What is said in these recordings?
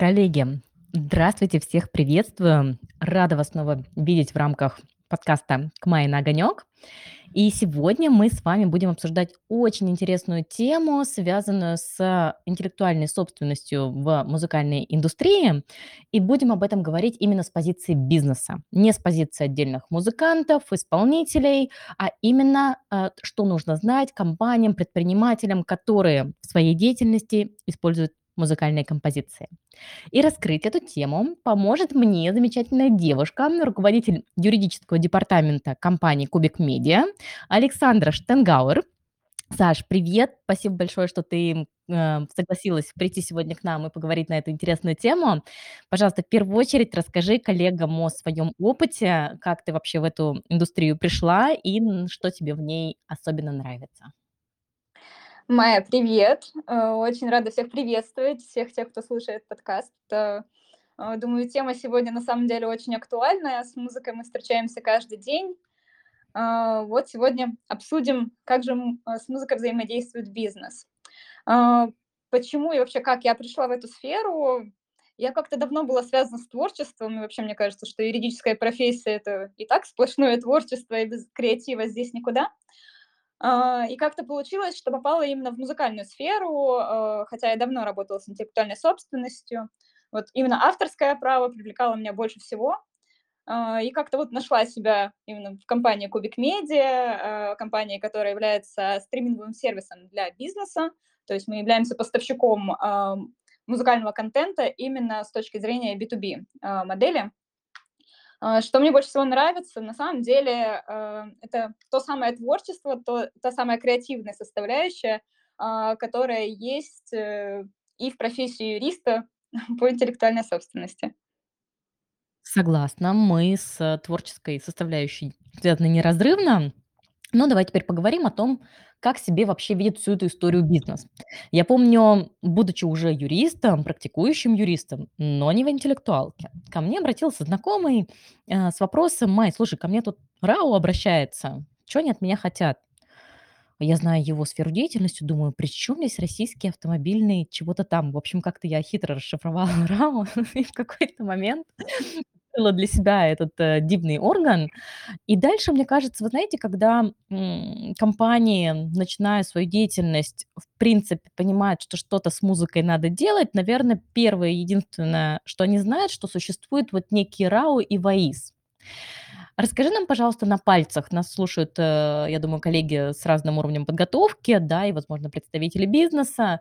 Коллеги, здравствуйте, всех приветствую. Рада вас снова видеть в рамках подкаста "К Майе на огонек". И сегодня мы с вами будем обсуждать очень интересную тему, связанную с интеллектуальной собственностью в музыкальной индустрии. И будем об этом говорить именно с позиции бизнеса. Не с позиции отдельных музыкантов, исполнителей, а именно, э, что нужно знать компаниям, предпринимателям, которые в своей деятельности используют музыкальные композиции. И раскрыть эту тему поможет мне замечательная девушка, руководитель юридического департамента компании "Кубик Медиа" Александра Штенгауэр. Саш, привет! Спасибо большое, что ты, э, согласилась прийти сегодня к нам и поговорить на эту интересную тему. Пожалуйста, в первую очередь расскажи коллегам о своем опыте, как ты вообще в эту индустрию пришла и, что тебе в ней особенно нравится. Майя, привет! Э, очень рада всех приветствовать, всех тех, кто слушает подкаст. Э, э, думаю, тема сегодня на самом деле очень актуальная. С музыкой мы встречаемся каждый день. Вот сегодня обсудим, как же с музыкой взаимодействует бизнес. Почему и вообще как я пришла в эту сферу? Я как-то давно была связана с творчеством, и вообще мне кажется, что юридическая профессия- это и так сплошное творчество, и без креатива здесь никуда. А, и как-то получилось, что попала именно в музыкальную сферу, э, хотя я давно работала с интеллектуальной собственностью. Вот именно авторское право привлекало меня больше всего. А, и как-то вот нашла себя именно в компании "Кубик Медиа", компании, которая является стриминговым сервисом для бизнеса. То есть мы являемся поставщиком, музыкального контента именно с точки зрения B2B, а, модели. А, что мне больше всего нравится, на самом деле, э, это то самое творчество, то та самая креативная составляющая, а, которая есть, э, и в профессии юриста по интеллектуальной собственности. Согласна, мы с творческой составляющей связаны неразрывно. Но давай теперь поговорим о том, как себе вообще видит всю эту историю бизнес. Я помню, будучи уже юристом, практикующим юристом, но не в интеллектуалке, ко мне обратился знакомый, э, с вопросом: "Май, слушай, ко мне тут РАО обращается, чё они от меня хотят?" Я знаю его сферу деятельности, думаю: "При чём здесь российский автомобильный чего-то там?" В общем, как-то я хитро расшифровала РАО и в какой-то момент открыла для себя этот, э, дивный орган. И дальше, мне кажется, вы знаете, когда, м, компании, начиная свою деятельность, в принципе, понимают, что что-то с музыкой надо делать, наверно, первое и единственное, что они знают, что существует вот некий РАО и ВАИС. Расскажи нам, пожалуйста, на пальцах, нас слушают, э, я думаю, коллеги с разным уровнем подготовки, да, и, возможно, представители бизнеса.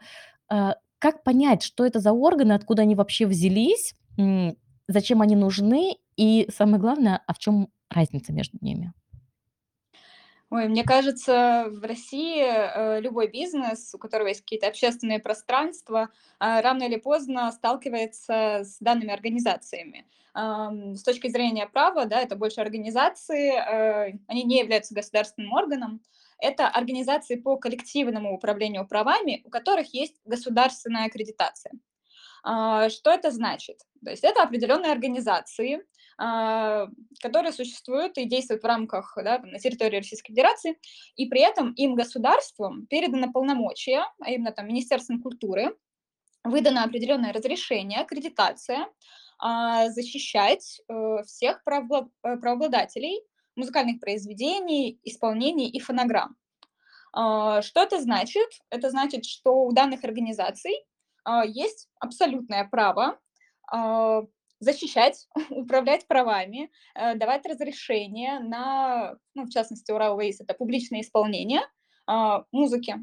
Э, как понять, что это за органы, откуда они вообще взялись, зачем они нужны и, самое главное, а в чём разница между ними? Ой, мне кажется, в России, э, любой бизнес, у которого есть какие-то общественные пространства, а, рано или поздно сталкивается с данными организациями. С точки зрения права, да, это больше организации, э, они не являются государственным органом. Это организации по коллективному управлению правами, у которых есть государственная аккредитация. А, что это значит? То есть это определенные организации, а, которые существуют и действуют в рамках, да, на территории Российской Федерации, и при этом им государством передано полномочия, а именно там Министерством культуры, выдано определенное разрешение, аккредитация, а, защищать, э, всех э, правообладателей музыкальных произведений, исполнений и фонограмм. Что это значит? Это значит, что у данных организаций, есть абсолютное право, а, защищать, управлять правами, э, давать разрешения на, ну, в частности, у РАО ВАИС- это публичное исполнение, а, музыки.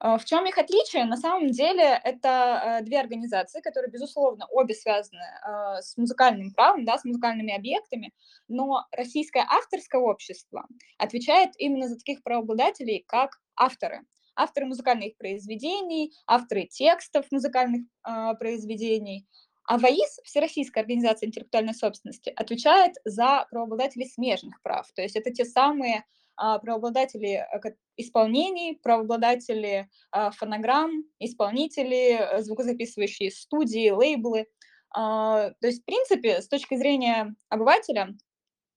А, в чём их отличие? На самом деле это, э, 2 организации, которые, безусловно, обе связаны, а, с музыкальным правом, да, с музыкальными объектами, но Российское авторское общество отвечает именно за таких правообладателей, как авторы. Авторы музыкальных произведений, авторы текстов музыкальных, а, произведений. А ВАИС, Всероссийская организация интеллектуальной собственности, отвечает за правообладателей смежных прав. То есть это те самые, а, правообладатели, э, исполнений, правообладатели, а, фонограмм, исполнители, э, звукозаписывающие студии, лейблы. А, то есть, в принципе, с точки зрения обывателя,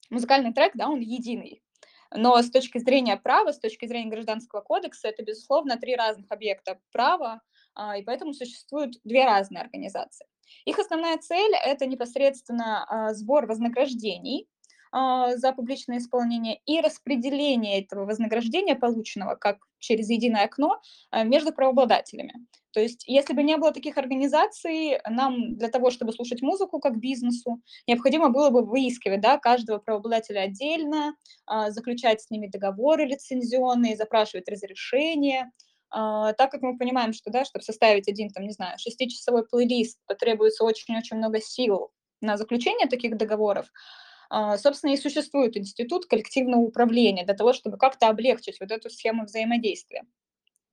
музыкальный трек, да, он единый. Но с точки зрения права, с точки зрения Гражданского кодекса, это, безусловно, 3 разных объекта права, а, и поэтому существуют 2 разные организации. Их основная цель- это непосредственно, а, сбор вознаграждений, за публичное исполнение и распределение этого вознаграждения, полученного как через единое окно, а, между правообладателями. То есть если бы не было таких организаций, нам для того, чтобы слушать музыку как бизнесу, необходимо было бы выискивать, да, каждого правообладателя отдельно, а, заключать с ними договоры лицензионные, запрашивать разрешение. А, так как мы понимаем, что, да, чтобы составить один, там, не знаю, шестичасовой плейлист, потребуется очень-очень много сил на заключение таких договоров, а, собственно, и существует институт коллективного управления для того, чтобы как-то облегчить вот эту схему взаимодействия.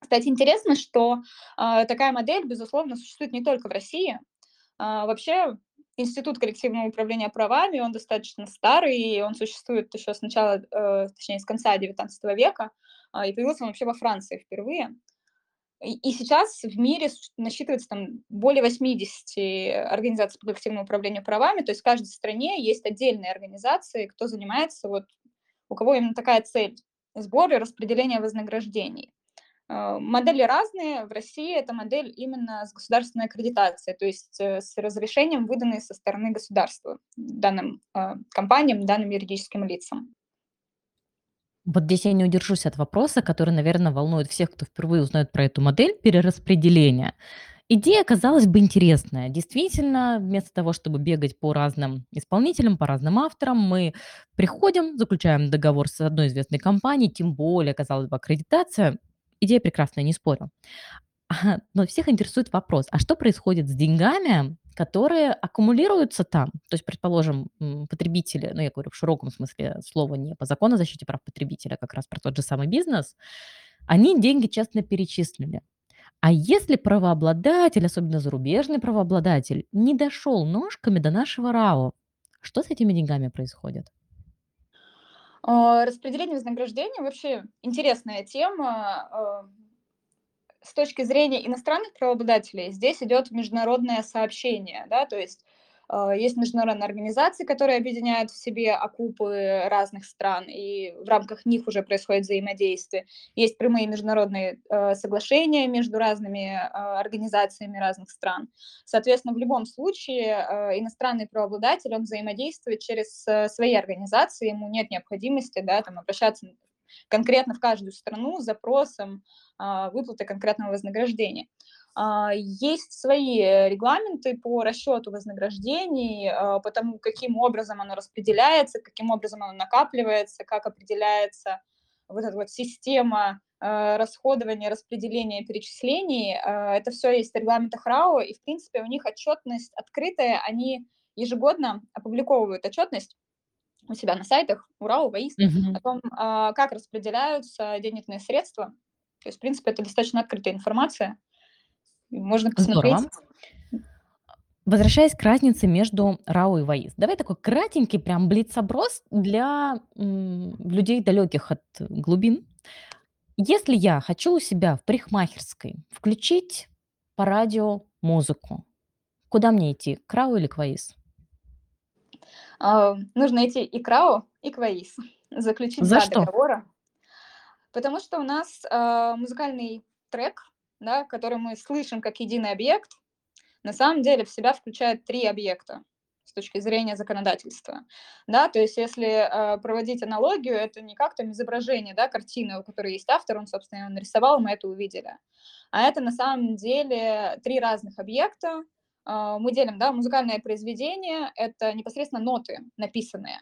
Кстати, интересно, что а, такая модель, безусловно, существует не только в России. А, вообще, институт коллективного управления правами, он достаточно старый, и он существует еще с начала, э, точнее, с конца XIX века, а, и появился он вообще во Франции впервые. И сейчас в мире насчитывается там более 80 организаций по коллективному управлению правами. То есть в каждой стране есть отдельные организации, кто занимается, вот у кого именно такая цель- сбор и распределение вознаграждений. А, модели разные. В России эта модель именно с государственной аккредитацией, то есть, э, с разрешением, выданной со стороны государства данным, а, компаниям, данным юридическим лицам. Вот здесь я не удержусь от вопроса, который, наверно, волнует всех, кто впервые узнает про эту модель перераспределения. Идея, казалось бы, интересная. Действительно, вместо того, чтобы бегать по разным исполнителям, по разным авторам, мы приходим, заключаем договор с одной известной компанией, тем более, казалось бы, аккредитация. Идея прекрасная, не спорю. Ага, но всех интересует вопрос: а что происходит с деньгами, которые аккумулируются там? То есть, предположим, потребители, ну, я говорю в широком смысле слова, не по закону о защите прав потребителя, а как раз про тот же самый бизнес, они деньги честно перечислили. А если правообладатель, особенно зарубежный правообладатель, не дошел ножками до нашего РАО, что с этими деньгами происходит? А, распределение вознаграждения- вообще интересная тема. А, с точки зрения иностранных правообладателей здесь идет международное сообщение, да, то есть, а, есть международные организации, которые объединяют в себе окупы разных стран, и в рамках них уже происходит взаимодействие. Есть прямые международные, э, соглашения между разными, а, организациями разных стран. Соответственно, в любом случае, а, иностранный правообладатель, он взаимодействует через, свои организации, ему нет необходимости, да, там обращаться конкретно в каждую страну с запросом, а, выплаты конкретного вознаграждения. А, есть свои регламенты по расчету вознаграждений, а, по тому, каким образом оно распределяется, каким образом оно накапливается, как определяется вот эта вот система, расходования, распределения, перечислений. Это всё есть в регламентах РАО, и, в принципе, у них отчетность открытая. Они ежегодно опубликовывают отчетность у себя на сайтах, у РАО, ВАИС, о Мгм. том, как распределяются денежные средства. То есть, в принципе, это достаточно открытая информация, можно посмотреть. Здорово. Возвращаясь к разнице между РАО и ВАИС, давай такой кратенький прям блиц-опрос для, людей, далеких от глубин. Если я хочу у себя в парикмахерской включить по радио музыку, куда мне идти: к РАО или к ВАИС? А, нужно идти и к РАО, и к ВАИС, заключить За 2 что? договора. Потому что у нас, а, музыкальный трек, да, который мы слышим как единый объект, на самом деле в себя включает 3 объекта с точки зрения законодательства. Да, то есть если, а, проводить аналогию, это не как там изображение, да, картины, у которой есть автор, он, собственно, её нарисовал, мы это увидели. А это на самом деле 3 разных объекта. А, мы делим, да, музыкальное произведение- это непосредственно ноты написанные.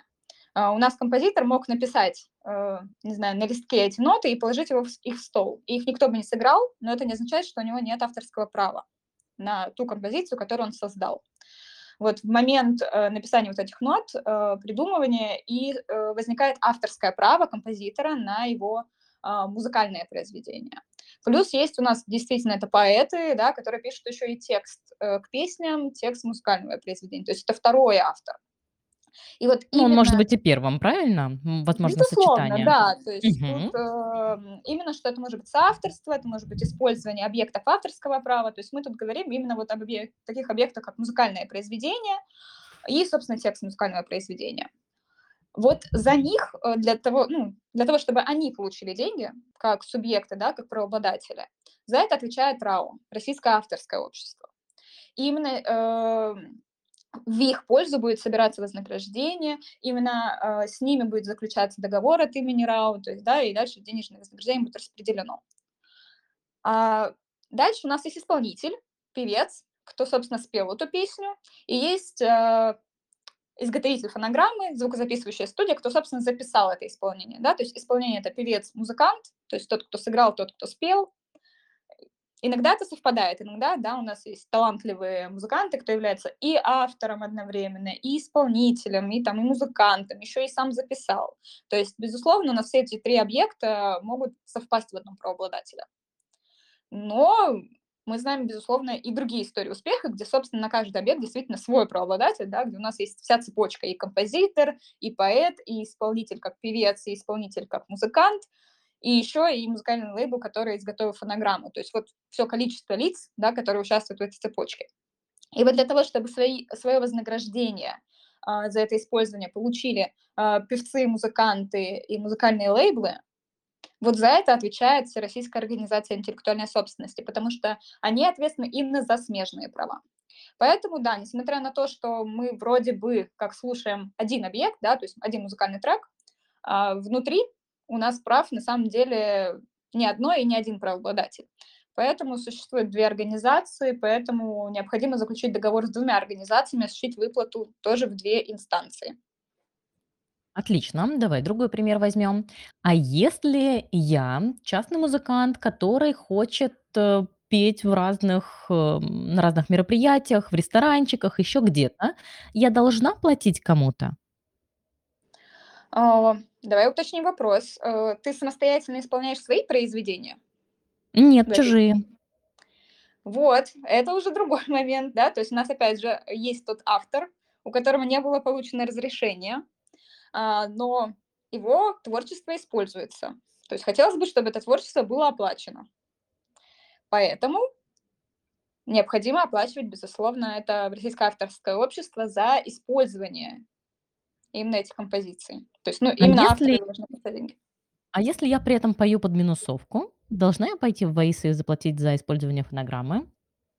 А, у нас композитор мог написать, э, не знаю, на листке эти ноты и положить его в их в стол. И их никто бы не сыграл, но это не означает, что у него нет авторского права на ту композицию, которую он создал. Вот в момент, э, написания вот этих нот, э, придумывания и, возникает авторское право композитора на его, а, музыкальное произведение. Плюс есть у нас действительно это поэты, да, которые пишут еще и текст, э, к песням, текст музыкального произведения. То есть это 2 автор. И вот Ну, он может именно быть и 1, правильно? Возможно, Безусловно, сочетание. да. То есть тут, Мгм. эм, именно что это может быть соавторство, это может быть использование объектов авторского права. То есть мы тут говорим именно вот об объе таких объектах, как музыкальное произведение и, собственно, текст музыкального произведения. Вот за них, э, для того, ну, для того, чтобы они получили деньги как субъекты, да, как правообладатели, за это отвечает РАО- Российское авторское общество. именно, эм, в их пользу будет собираться вознаграждение, именно, э, с ними будет заключаться договор от имени РАО, то есть, да, и дальше денежное вознаграждение будет распределено. А, дальше у нас есть исполнитель, певец, кто, собственно, спел эту песню, и есть, э, изготовитель фонограммы, звукозаписывающая студия, кто, собственно, записал это исполнение, да. То есть исполнение- это певец, музыкант, то есть тот, кто сыграл, тот, кто спел. Иногда это совпадает, иногда, да, у нас есть талантливые музыканты, кто является и автором одновременно, и исполнителем, и там, и музыкантом, еще и сам записал. То есть, безусловно, у нас все эти 3 объекта могут совпасть в одном правообладателя. Но мы знаем, безусловно, и другие истории успеха, где, собственно, на каждый объект действительно свой правообладатель, да, где у нас есть вся цепочка: и композитор, и поэт, и исполнитель как певец, и исполнитель как музыкант, и еще и музыкальный лейбл, который изготовил фонограмму. То есть вот все количество лиц, да, которые участвуют в этой цепочке. И вот для того, чтобы свои свое вознаграждение, а, за это использование получили, а, певцы, музыканты и музыкальные лейблы, вот за это отвечает Всероссийская организация интеллектуальной собственности, потому что они ответственны именно за смежные права. Поэтому да, несмотря на то, что мы вроде бы как слушаем один объект, да, то есть один музыкальный трек, а, внутри у нас прав на самом деле не одно и не один правообладатель. Поэтому существует 2 организации, поэтому необходимо заключить договор с двумя организациями, осуществить выплату тоже в 2 инстанции. Отлично, давай другой пример возьмем. А если я частный музыкант, который хочет, э, петь в разных, эм, на разных мероприятиях, в ресторанчиках, еще где-то, я должна платить кому-то? А, давай уточним вопрос. Э, ты самостоятельно исполняешь свои произведения в Нет, этой чужие. Вот, это уже другой момент, да. То есть у нас опять же есть тот автор, у которого не было получено разрешение, но его творчество используется. То есть хотелось бы, чтобы это творчество было оплачено. Поэтому необходимо оплачивать, безусловно, это Российское авторское общество за использование именно этих композиций. То есть, ну, А именно авторы если должны платить деньги. а если я при этом пою под минусовку, должна я пойти в ВАИС и заплатить за использование фонограммы?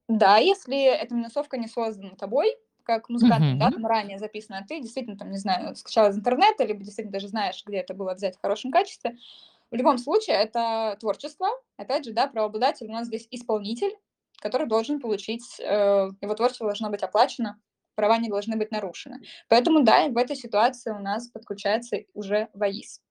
Да, если эта минусовка не создана тобой, как музыкантом, да, Мгм. там ранее записана, а ты действительно там, не знаю, скачала из интернета, либо действительно даже знаешь, где это было взять в хорошем качестве. В любом случае это творчество. Опять же, да, правообладатель у нас здесь исполнитель, который должен получить, э, его творчество должно быть оплачено, права не должны быть нарушены. Поэтому да, в этой ситуации у нас подключается уже ВАИС.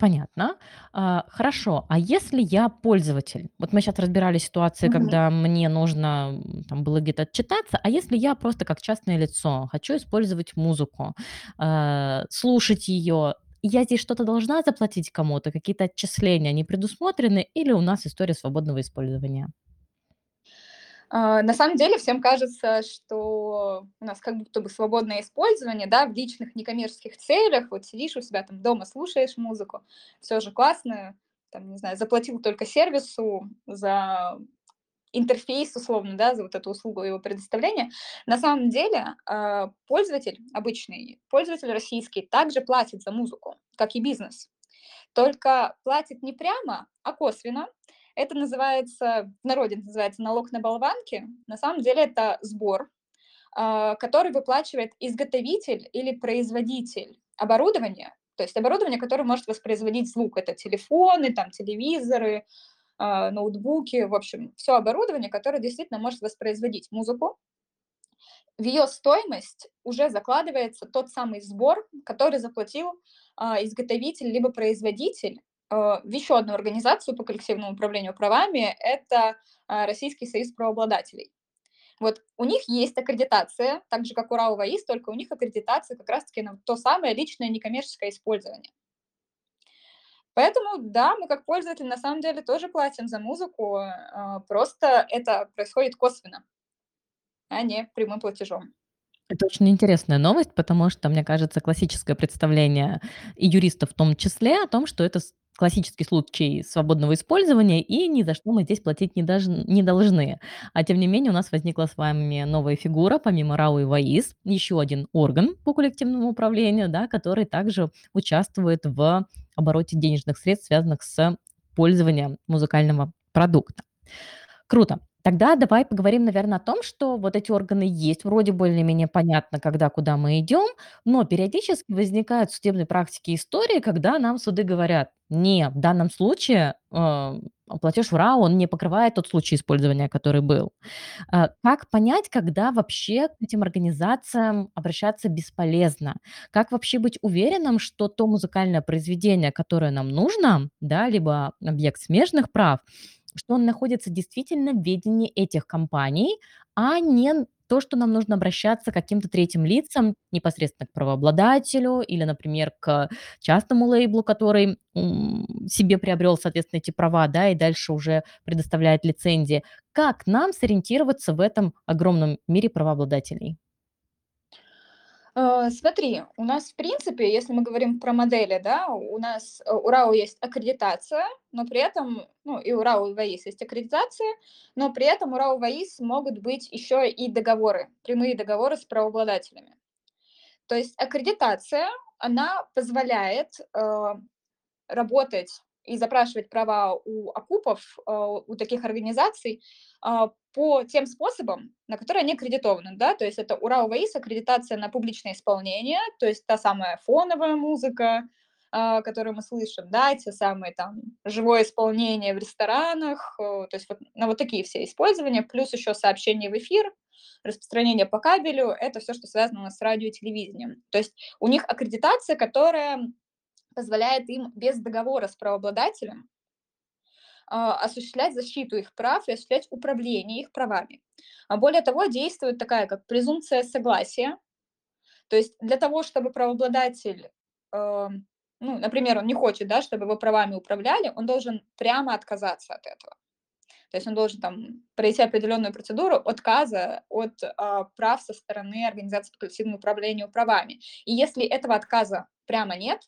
Понятно. А, хорошо, а если я пользователь? Вот мы щас разбирали ситуации, Мгм. когда мне нужно, м, там было где-то отчитаться, а если я просто как частное лицо хочу использовать музыку, а, слушать ее, я здесь что-то должна заплатить кому-то, какие-то отчисления, они предусмотрены или у нас история свободного использования? А, на самом деле всем кажется, что у нас как будто бы свободное использование, да, в личных некоммерческих целях. Вот сидишь у себя там дома, слушаешь музыку, всё же классно, там, не знаю, заплатил только сервису за интерфейс условно, да, за вот эту услугу его предоставления. На самом деле, а, пользователь, обычный пользователь российский также платит за музыку, как и бизнес. Только платит не прямо, а косвенно. Это называется, в народе называется налог на болванки. На самом деле это сбор, а, который выплачивает изготовитель или производитель оборудования. То есть оборудование, которое может воспроизводить звук. Это телефоны, там телевизоры, а, ноутбуки, в общем, всё оборудование, которое действительно может воспроизводить музыку. В её стоимость уже закладывается тот самый сбор, который заплатил, а, изготовитель либо производитель, в еще одну организацию по коллективному управлению правами- это, а, Российский союз правообладателей. Вот у них есть аккредитация, так же как у РАО ВАИС, только у них аккредитация как раз таки на то самое личное некоммерческое использование. Поэтому да, мы как пользователи на самом деле тоже платим за музыку, а, просто это происходит косвенно а не прямым платежом. Это очень интересная новость, потому что, мне кажется, классическое представление, и юристов в том числе, о том, что это классический случай свободного использования, и ни за что мы здесь платить не дожн не должны. А тем не менее у нас возникла с вами новая фигура, помимо РАО и ВАИС, еще один орган по коллективному управлению, да, который также участвует в обороте денежных средств, связанных с пользованием музыкального продукта. Круто. Тогда давай поговорим, наверно, о том, что вот эти органы есть, вроде более-менее понятно, когда, куда мы идем, но периодически возникают в судебной практике истории, когда нам суды говорят: "Не, в данном случае, а, платеж в РАО, он не покрывает тот случай использования, который был". А, как понять, когда вообще к этим организациям обращаться бесполезно? Как вообще быть уверенным, что то музыкальное произведение, которое нам нужно, да, либо объект смежных прав, что он находится действительно в ведении этих компаний, а не то, что нам нужно обращаться к каким-то третьим лицам, непосредственно к правообладателю или, например, к частному лейблу, который, себе приобрел, соответственно, эти права, да, и дальше уже предоставляет лицензии. Как нам сориентироваться в этом огромном мире правообладателей? А, смотри, у нас, в принципе, если мы говорим про модели, да, у нас, э, у РАО есть аккредитация, но при этом, ну, и у РАО и ВАИС есть аккредитация, но при этом у РАО, ВАИС могут быть еще и договоры, прямые договоры с правообладателями. То есть аккредитация, она позволяет, э, работать и запрашивать права у ОКУПов, э, у таких организаций, а, по тем способам, на которые они аккредитованы, да. То есть это у РАО, ВАИС аккредитация на публичное исполнение, то есть та самая фоновая музыка, а, которую мы слышим, да, те самые там живое исполнение в ресторанах, то есть вот на вот такие все использования, плюс еще сообщение в эфир, распространение по кабелю- это всё, что связано с радио и телевидением. То есть у них аккредитация, которая позволяет им без договора с правообладателем а, осуществлять защиту их прав и осуществлять управление их правами. А более того, действует такая, как презумпция согласия. То есть для того, чтобы правообладатель, э, ну, например, он не хочет, да, чтобы его правами управляли, он должен прямо отказаться от этого. То есть он должен там пройти определенную процедуру отказа от, а, прав со стороны организации по коллективному управлению правами. И если этого отказа прямо нет,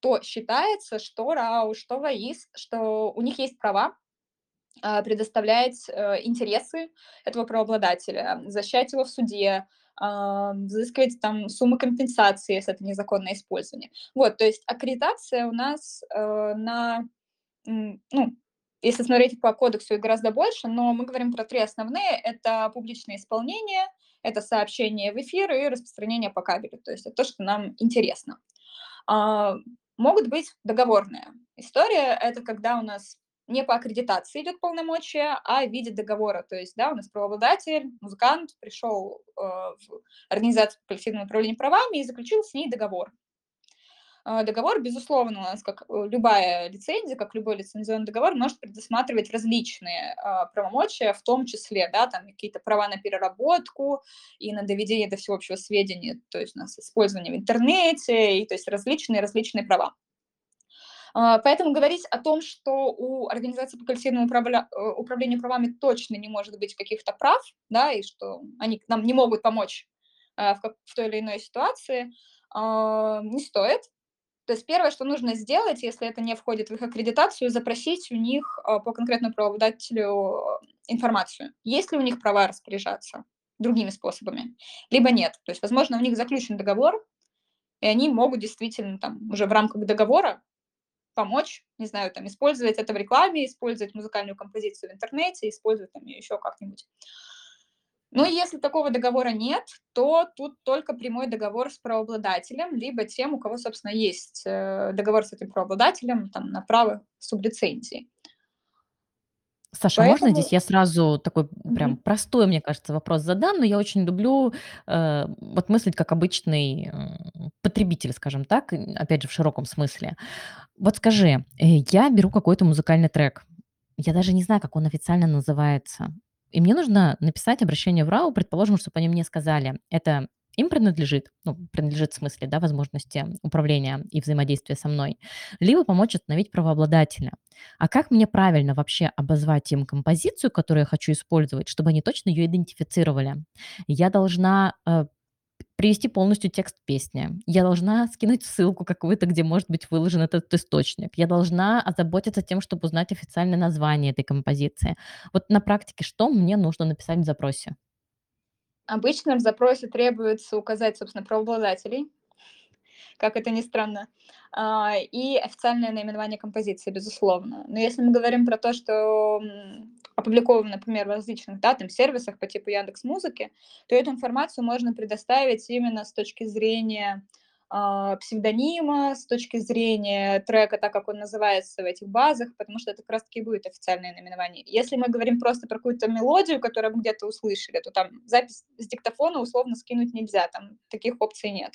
то считается, что РАО, что ВАИС, что у них есть права, а, предоставлять, э, интересы этого правообладателя, защищать его в суде, а, взыскивать там суммы компенсации, если это незаконное использование. Вот, то есть аккредитация у нас, э, на, ну, если смотреть по кодексу, их гораздо больше, но мы говорим про 3 основные: это публичное исполнение, это сообщение в эфир и распространение по кабелю. То есть это то, что нам интересно. Могут быть договорная история. Это когда у нас не по аккредитации идет полномочия, а в виде договора. То есть, да, у нас правообладатель, музыкант пришел, э, в организацию по коллективному управлению правами и заключил с ней договор. А, договор, безусловно, у нас, как, э, любая лицензия, как любой лицензионный договор, может предусматривать различные, а, правомочия, в том числе, да, там какие-то права на переработку и на доведение до всеобщего сведения, то есть у нас использование в интернете, и то есть различные различные права. А, поэтому говорить о том, что у организации по коллективному управля э, управлению правами точно не может быть каких-то прав, да, и что они нам не могут помочь, а, в как в той или иной ситуации, не стоит. То есть первое, что нужно сделать, если это не входит в их аккредитацию, запросить у них, а, по конкретному правообладателю информацию, есть ли у них права распоряжаться другими способами, либо нет. То есть, возможно, у них заключен договор, и они могут действительно там уже в рамках договора помочь, не знаю, там, использовать это в рекламе, использовать музыкальную композицию в интернете, использовать там её ещё как-нибудь. Но если такого договора нет, то тут только прямой договор с правообладателем, либо тем, у кого, собственно, есть, э, договор с этим правообладателем там на право сублицензии. Саша, можно здесь Поэтому я сразу такой прям Мгм. простой, мне кажется, вопрос задам, но я очень люблю, э, вот мыслить как обычный, м, потребитель, скажем так, опять же, в широком смысле. Вот скажи, э, я беру какой-то музыкальный трек, я даже не знаю, как он официально называется, и мне нужно написать обращение в РАО, предположим, чтоб они мне сказали, это им принадлежит, ну, принадлежит в смысле, да, возможности управления и взаимодействия со мной, либо помочь остановить правообладателя. А как мне правильно вообще обозвать им композицию, которую я хочу использовать, чтобы они точно её идентифицировали? Я должна, э, привести полностью текст песни, я должна скинуть ссылку какую-то, где может быть выложен этот источник, я должна озаботиться тем, чтоб узнать официальное название этой композиции. Вот на практике что мне нужно написать в запросе? Обычно в запросе требуется указать, собственно, правообладателей. Как это ни странно, а, и официальное наименование композиции, безусловно. Но если мы говорим про то, что, опубликовано, например, в различных, да, там сервисах по типу "Яндекс.Музыки", то эту информацию можно предоставить именно с точки зрения, псевдонима, с точки зрения трека, так как он называется в этих базах, потому что это как раз таки и будет официальное наименование. Если мы говорим просто про какую-то мелодию, которую мы где-то услышали, то там запись с диктофона условно скинуть нельзя, там таких опций нет.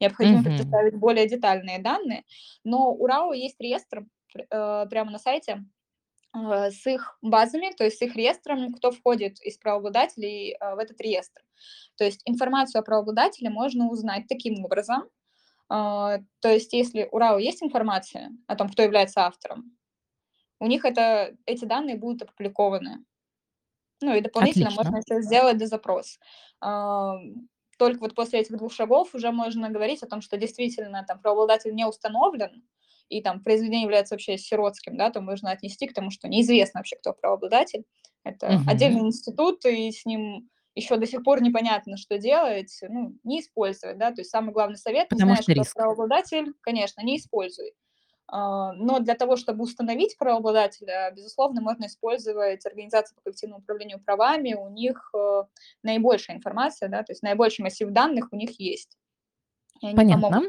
Необходимо Мгм. предоставить более детальные данные, но у RAW есть реестр э, прямо на сайте, э, с их базами, то есть с их реестром, кто входит из правообладателей, э, в этот реестр. То есть информацию о правообладателе можно узнать таким образом. А, то есть если у RAW есть информация о том, кто является автором, у них это эти данные будут опубликованы. Ну и дополнительно можно Отлично. еще сделать дозапрос. Ам, только вот после этих двух шагов уже можно говорить о том, что действительно там правообладатель не установлен, и там произведение является вообще сиротским, да, то можно отнести к тому, что неизвестно вообще, кто правообладатель. Это Мгм. отдельный институт, и с ним еще до сих пор непонятно, что делать. Ну, не использовать, да. То есть самый главный совет: не Потому знаешь, что риск. правообладатель, конечно, не используй. А, но для того, чтобы установить правообладателя, безусловно, можно использовать организации по коллективному управлению правами. У них, э, наибольшая информация, да, то есть наибольший массив данных у них есть, Понятно.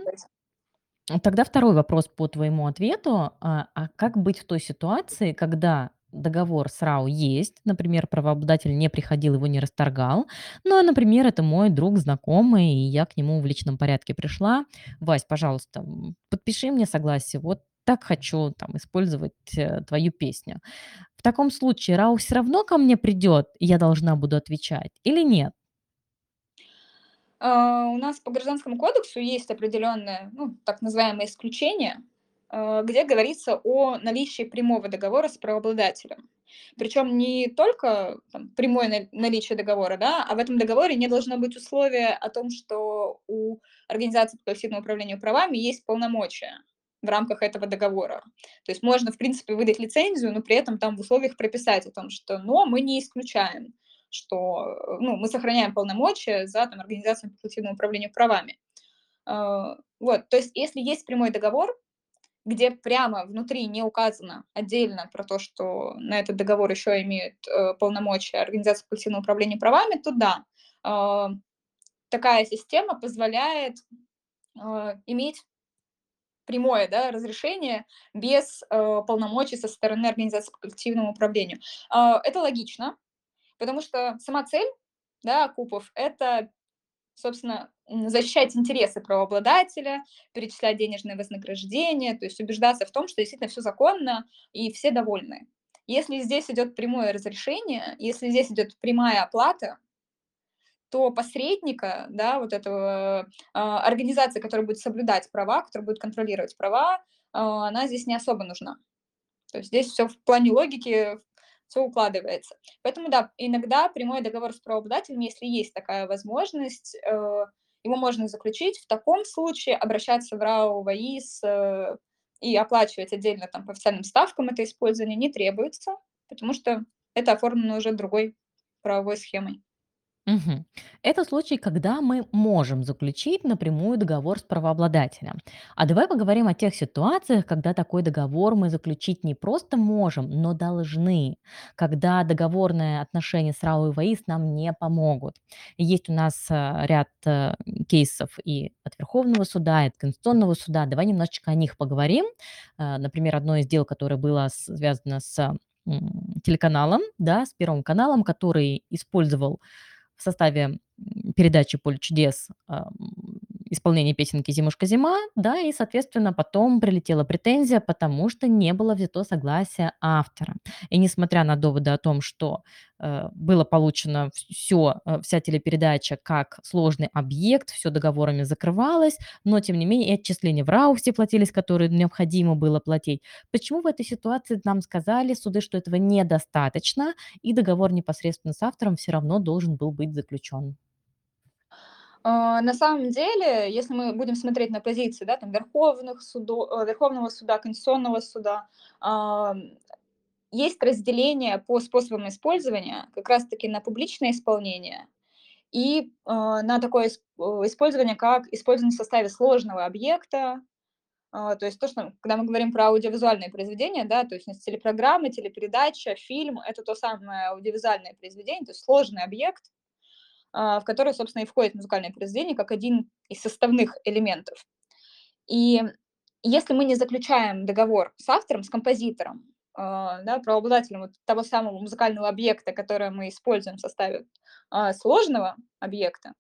тогда второй вопрос по твоему ответу. А, а как быть в той ситуации, когда договор с RAW есть, например, правообладатель не приходил, его не расторгал, но, например, это мой друг, знакомый, и я к нему в личном порядке пришла: "Вась, пожалуйста, подпиши мне согласие, вот так хочу там использовать, э, твою песню". В таком случае RAW всё равно ко мне придет, и я должна буду отвечать или нет? А, у нас по Гражданскому кодексу есть определенное, ну, так называемое исключение, а, где говорится о наличии прямого договора с правообладателем. Причем не только там прямое на наличие договора, да, а в этом договоре не должно быть условия о том, что у организации по коллективному управлению правами есть полномочия в рамках этого договора. То есть можно, в принципе, выдать лицензию, но при этом там в условиях прописать о том, что но мы не исключаем, что, э, ну, мы сохраняем полномочия за там организациями по коллективному управлению правами. А, вот, то есть если есть прямой договор, где прямо внутри не указано отдельно про то, что на этот договор еще имеют, э, полномочия организации по коллективному управлению правами, то да, а, такая система позволяет, а, иметь прямое, да, разрешение без, э, полномочий со стороны организации по коллективному управлению. А, это логично, потому что сама цель, да, КУПов- это, собственно, защищать интересы правообладателя, перечислять денежные вознаграждения, то есть убеждаться в том, что действительно всё законно и все довольны. Если здесь идет прямое разрешение, если здесь идет прямая оплата то посредника, да, вот этого, а, организации, которая будет соблюдать права, которая будет контролировать права, а, она здесь не особо нужна. То есть здесь всё в плане логики, всё укладывается. Поэтому да, иногда прямой договор с правообладателем, если есть такая возможность, э, его можно заключить. В таком случае обращаться в РАО, ВАИС, э, и оплачивать отдельно там по официальным ставкам это использование не требуется, потому что это оформлено уже другой правовой схемой. Мгм. Это случай, когда мы можем заключить напрямую договор с правообладателем. А давай поговорим о тех ситуациях, когда такой договор мы заключить не просто можем, но должны, когда договорные отношения с РАО и ВАИС нам не помогут. Есть у нас, а, ряд, э, кейсов и от Верховного Суда, и от Конституционного Суда. Давай немножечко о них поговорим. А, например, одно из дел, которое было связано с, телеканалом, да, с Первым каналом, который использовал в составе, передачи "Поле чудес", ам, исполнение песенки "Зимушка, зима", да, и, соответственно, потом прилетела претензия, потому что не было взято согласие автора. И несмотря на доводы о том, что, э, было получено всё, э, вся телепередача как сложный объект, всё договорами закрывалось, но тем не менее и отчисления в РАО все платились, которые необходимо было платить. Почему в этой ситуации нам сказали суды, что этого недостаточно и договор непосредственно с автором всё равно должен был быть заключен? А, на самом деле, если мы будем смотреть на позиции, да, там верховных судо э, Верховного Суда, Конституционного Суда, ам, есть разделение по способам использования как раз таки на публичное исполнение и, а, на такое э, использование, как использование в составе сложного объекта. А, то есть то, что когда мы говорим про аудиовизуальные произведения, да, то есть телепрограммы, телепередача, фильм- это то самое аудиовизуальное произведение, то есть сложный объект, а, в который, собственно, и входит музыкальное произведение как один из составных элементов. И если мы не заключаем договор с автором, с композитором, а, да, правообладателем вот того самого музыкального объекта, которое мы используем в составе, а, сложного объекта,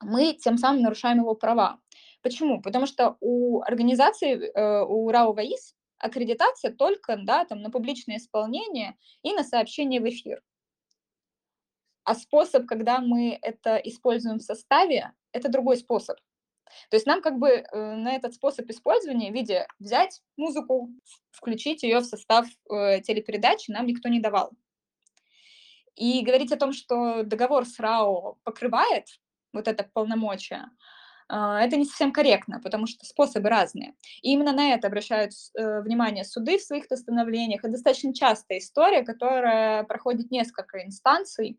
мы тем самым нарушаем его права. Почему? Потому что у организации, э, у РАО ВАИС аккредитация только, да, там на публичное исполнение и на сообщение в эфир. А способ, когда мы это используем в составе, это другой способ. То есть нам как бы, э, на этот способ использования в виде взять музыку, включить ее в состав, э, телепередачи нам никто не давал. И говорить о том, что договор с РАО покрывает вот это полномочия, а, это не совсем корректно, потому что способы разные. И именно на это обращают э, внимание суды в своих постановлениях. Это достаточно частая история, которая проходит несколько инстанций.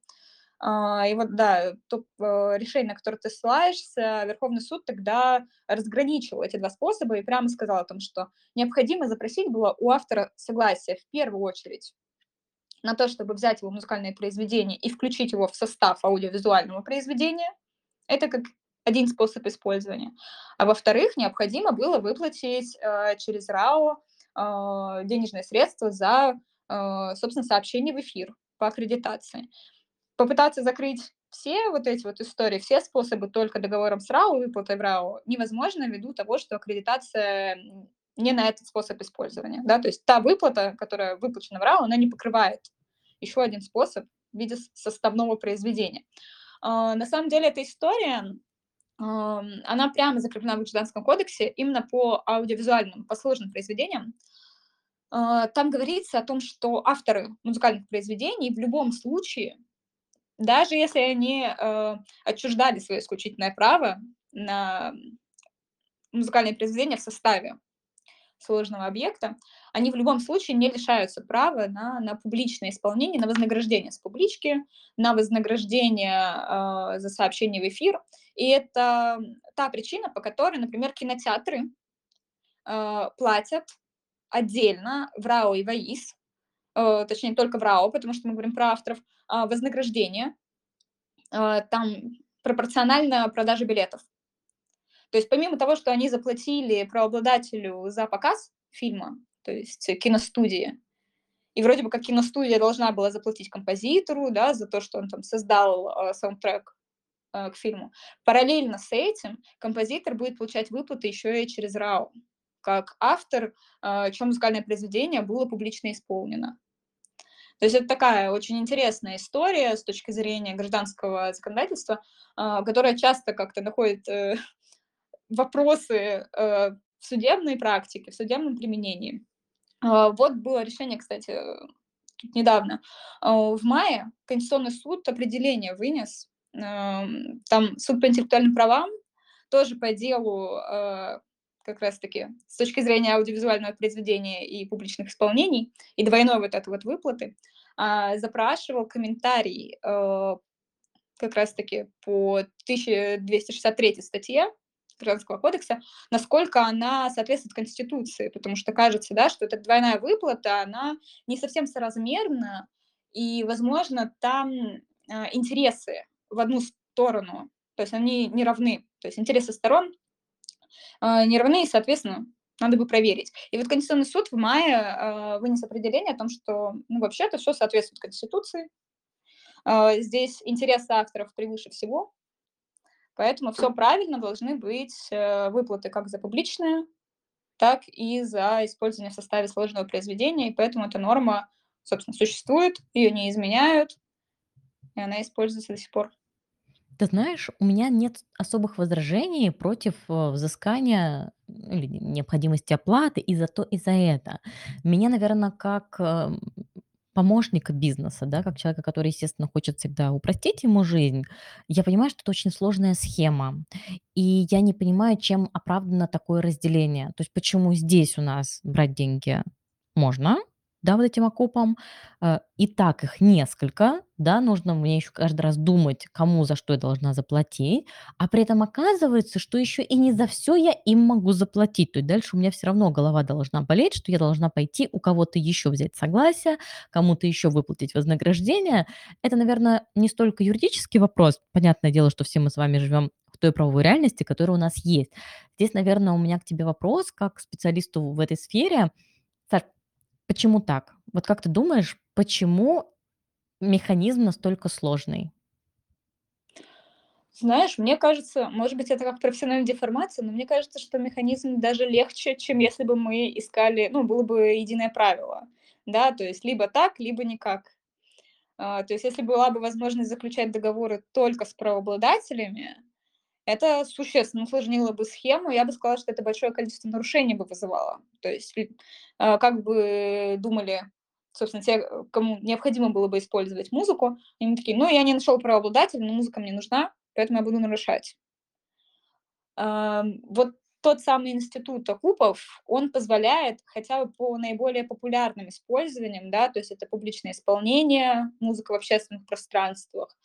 А, и вот, да, то э, решение, на которое ты ссылаешься, Верховный суд тогда разграничил эти два способа и прямо сказал о том, что необходимо запросить было у автора согласие в первую очередь на то, чтобы взять его музыкальное произведение и включить его в состав аудиовизуального произведения. Это как один способ использования. А во-вторых, необходимо было выплатить э, через РАО э, денежные средства за, э, собственно, сообщение в эфир по аккредитации попытаться закрыть все вот эти вот истории, все способы только договором с РАО, выплатой в РАО невозможно ввиду того, что аккредитация не на этот способ использования. Да? То есть та выплата, которая выплачена в РАО, она не покрывает еще один способ в виде составного произведения. А, на самом деле эта история, она прямо закреплена в Гражданском кодексе именно по аудиовизуальным, по сложным произведениям. А, там говорится о том, что авторы музыкальных произведений в любом случае даже если они, э, отчуждали свое исключительное право на музыкальное произведение в составе сложного объекта, они в любом случае не лишаются права на на публичное исполнение, на вознаграждение с публички, на вознаграждение, э, за сообщение в эфир. И это та причина, по которой, например, кинотеатры, э, платят отдельно в РАО и ВАИС, э, точнее, только в РАО, потому что мы говорим про авторов, вознаграждение, а, там пропорционально продаже билетов. То есть помимо того, что они заплатили правообладателю за показ фильма, то есть киностудии, и вроде бы как киностудия должна была заплатить композитору, да, за то, что он там создал э, саундтрек э, к фильму. Параллельно с этим композитор будет получать выплаты еще и через РАО, как автор, э, чье музыкальное произведение было публично исполнено. То есть это такая очень интересная история с точки зрения гражданского законодательства, а, которая часто как-то находит э, вопросы э, в судебной практике, в судебном применении. А, вот было решение, кстати, тут недавно. А, в мае Конституционный суд определение вынес. Там суд по интеллектуальным правам тоже по делу как раз-таки с точки зрения аудиовизуального произведения и публичных исполнений, и двойной вот этой вот выплаты, а, запрашивал комментарий э, как раз-таки по 1263 статье Гражданского кодекса, насколько она соответствует Конституции, потому что кажется, да, что эта двойная выплата, она не совсем соразмерна, и, возможно, там э, интересы в одну сторону, то есть они не равны, то есть интересы сторон а, не равны, и, соответственно, надо бы проверить. И вот Конституционный суд в мае э, вынес определение о том, что, ну, вообще это все соответствует Конституции. Э, здесь интересы авторов превыше всего, поэтому все правильно, должны быть э, выплаты как за публичное, так и за использование в составе сложного произведения, и поэтому эта норма, собственно, существует, ее не изменяют, и она используется до сих пор. Ты знаешь, у меня нет особых возражений против э, взыскания или необходимости оплаты и за то, и за это. Меня, наверное, как э, помощника бизнеса, да, как человека, который, естественно, хочет всегда упростить ему жизнь, я понимаю, что это очень сложная схема. И я не понимаю, чем оправдано такое разделение. То есть почему здесь у нас брать деньги можно, да, вот этим окупам. Э, и так их несколько, да, нужно мне еще каждый раз думать, кому за что я должна заплатить, а при этом оказывается, что еще и не за все я им могу заплатить. То есть дальше у меня все равно голова должна болеть, что я должна пойти у кого-то еще взять согласие, кому-то еще выплатить вознаграждение. Это, наверное, не столько юридический вопрос. Понятное дело, что все мы с вами живем в той правовой реальности, которая у нас есть. Здесь, наверное, у меня к тебе вопрос, как к специалисту в этой сфере. Саш, почему так? Вот как ты думаешь, почему механизм настолько сложный? Знаешь, мне кажется, может быть, это как профессиональная деформация, но мне кажется, что механизм даже легче, чем если бы мы искали, ну, было бы единое правило, да, то есть либо так, либо никак. А, то есть если была бы возможность заключать договоры только с правообладателями, это существенно усложнило бы схему. Я бы сказала, что это большое количество нарушений бы вызывало. То есть, а, как бы думали, собственно, те, кому необходимо было бы использовать музыку, они такие, ну, я не нашел правообладателя, но музыка мне нужна, поэтому я буду нарушать. Вот тот самый институт окупов, он позволяет хотя бы по наиболее популярным использованиям, да, то есть это публичное исполнение, музыка в общественных пространствах,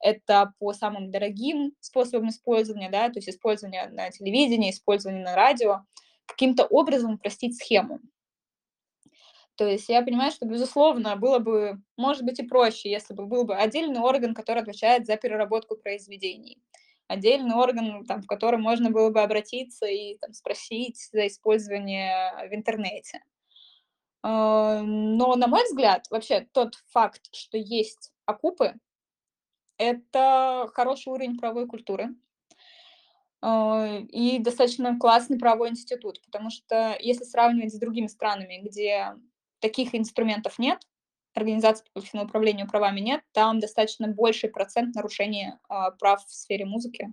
это по самым дорогим способам использования, да, то есть использование на телевидении, использование на радио, каким-то образом упростить схему. То есть я понимаю, что, безусловно, было бы, может быть, и проще, если бы был бы отдельный орган, который отвечает за переработку произведений. Отдельный орган, там, в который можно было бы обратиться и там, спросить за использование в интернете. А, Но, на мой взгляд, вообще тот факт, что есть окупы, это хороший уровень правовой культуры а, и достаточно классный правовой институт, потому что если сравнивать с другими странами, где таких инструментов нет, организаций по коллективному управлению правами нет, там достаточно больший процент нарушения а, прав в сфере музыки.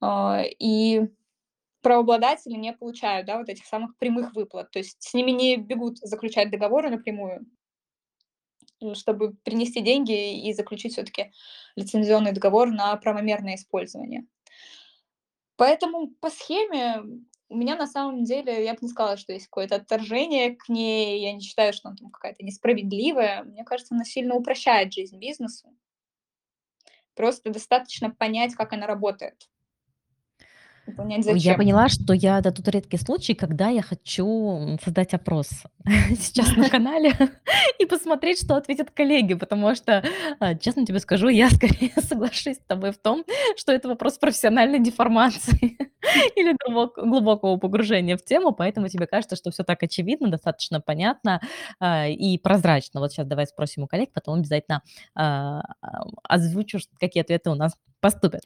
А, И правообладатели не получают да, вот этих самых прямых выплат. То есть с ними не бегут заключать договоры напрямую, чтобы принести деньги и заключить все-таки лицензионный договор на правомерное использование. Поэтому по схеме у меня на самом деле, я бы не сказала, что есть какое-то отторжение к ней. Я не считаю, что она там какая-то несправедливая. Мне кажется, она сильно упрощает жизнь бизнесу. Просто достаточно понять, как она работает, понять, Ой, я зачем. поняла, что я это тот редкий случай, когда я хочу, создать опрос сейчас на канале и посмотреть, что ответят коллеги, потому что, а, честно тебе скажу, я скорее соглашусь с тобой в том, что это вопрос профессиональной деформации или глубок глубокого погружения в тему, поэтому тебе кажется, что все так очевидно, достаточно понятно, а, и прозрачно. Вот сейчас давай спросим у коллег, потом обязательно, а, озвучу, какие ответы у нас поступят.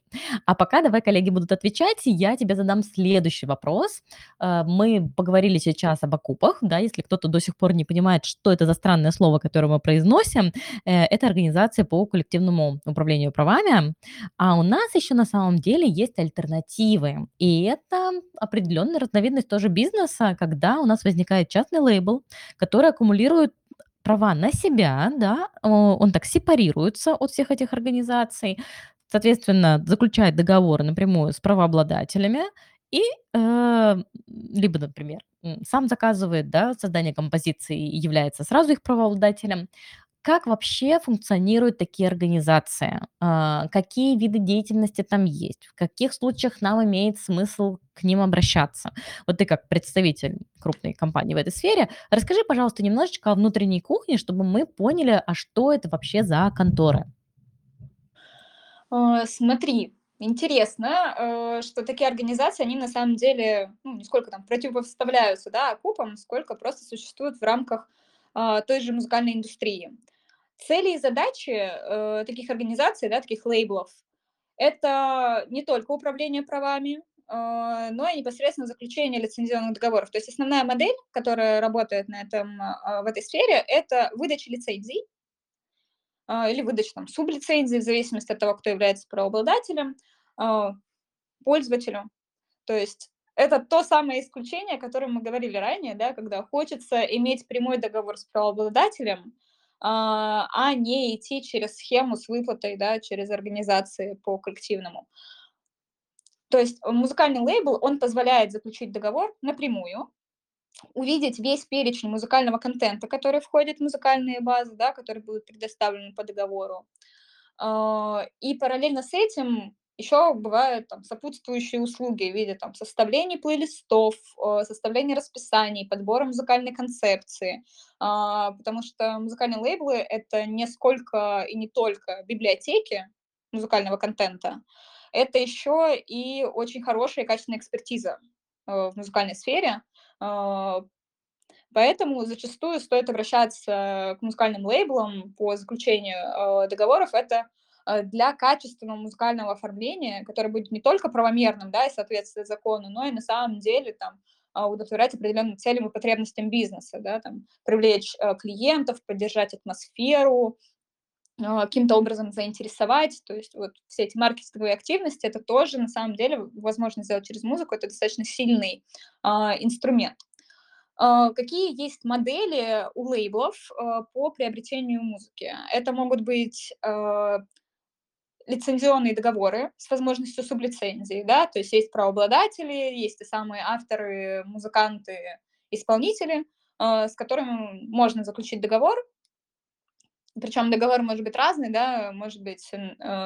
А пока давай коллеги будут отвечать, я тебе задам следующий вопрос. Э, мы поговорили сейчас об окупах, да, если кто-то до сих пор не понимает, что это за странное слово, которое мы произносим, э, это организация по коллективному управлению правами. А у нас еще на самом деле есть альтернативы, и это определенная разновидность тоже бизнеса, когда у нас возникает частный лейбл, который аккумулирует права на себя, да, он так сепарируется от всех этих организаций, Соответственно, заключает договоры напрямую с правообладателями и, э, либо, например, сам заказывает, да, создание композиции и является сразу их правообладателем. Как вообще функционируют такие организации? А, какие виды деятельности там есть? В каких случаях нам имеет смысл к ним обращаться? Вот ты как представитель крупной компании в этой сфере, расскажи, пожалуйста, немножечко о внутренней кухне, чтобы мы поняли, а что это вообще за конторы. А, смотри, интересно, э, что такие организации, они на самом деле, ну, не сколько там противопоставляются, да, окупам, сколько просто существуют в рамках а, той же музыкальной индустрии. Цели и задачи э, таких организаций, да, таких лейблов, это не только управление правами, но и непосредственно заключение лицензионных договоров. То есть основная модель, которая работает на этом, в этой сфере, это выдача лицензий или выдача там сублицензии в зависимости от того, кто является правообладателем, а, пользователю. То есть это то самое исключение, о котором мы говорили ранее, да, когда хочется иметь прямой договор с правообладателем, а а не идти через схему с выплатой, да, через организации по коллективному. То есть музыкальный лейбл, он позволяет заключить договор напрямую, увидеть весь перечень музыкального контента, который входит в музыкальные базы, да, которые будут предоставлены по договору. А, и параллельно с этим еще бывают там сопутствующие услуги в виде там составления плейлистов, э, составления расписаний, подбора музыкальной концепции. А, потому что музыкальные лейблы- это не сколько и не только библиотеки музыкального контента, это еще и очень хорошая и качественная экспертиза, в музыкальной сфере. А, поэтому зачастую стоит обращаться к музыкальным лейблам по заключению, э, договоров. Это, э, для качественного музыкального оформления, которое будет не только правомерным, да, и соответствует закону, но и на самом деле там, а, удовлетворять определенным целям и потребностям бизнеса, да, там, привлечь, клиентов, поддержать атмосферу, а, каким-то образом заинтересовать. То есть вот все эти маркетинговые активности- это тоже на самом деле возможно сделать через музыку. Это достаточно сильный, а, инструмент. А, какие есть модели у лейблов, а, по приобретению музыки? Это могут быть, а, лицензионные договоры с возможностью сублицензии, да, то есть есть правообладатели, есть те самые авторы, музыканты, исполнители, а, с которыми можно заключить договор. Причем договор может быть разный, да, может быть, э,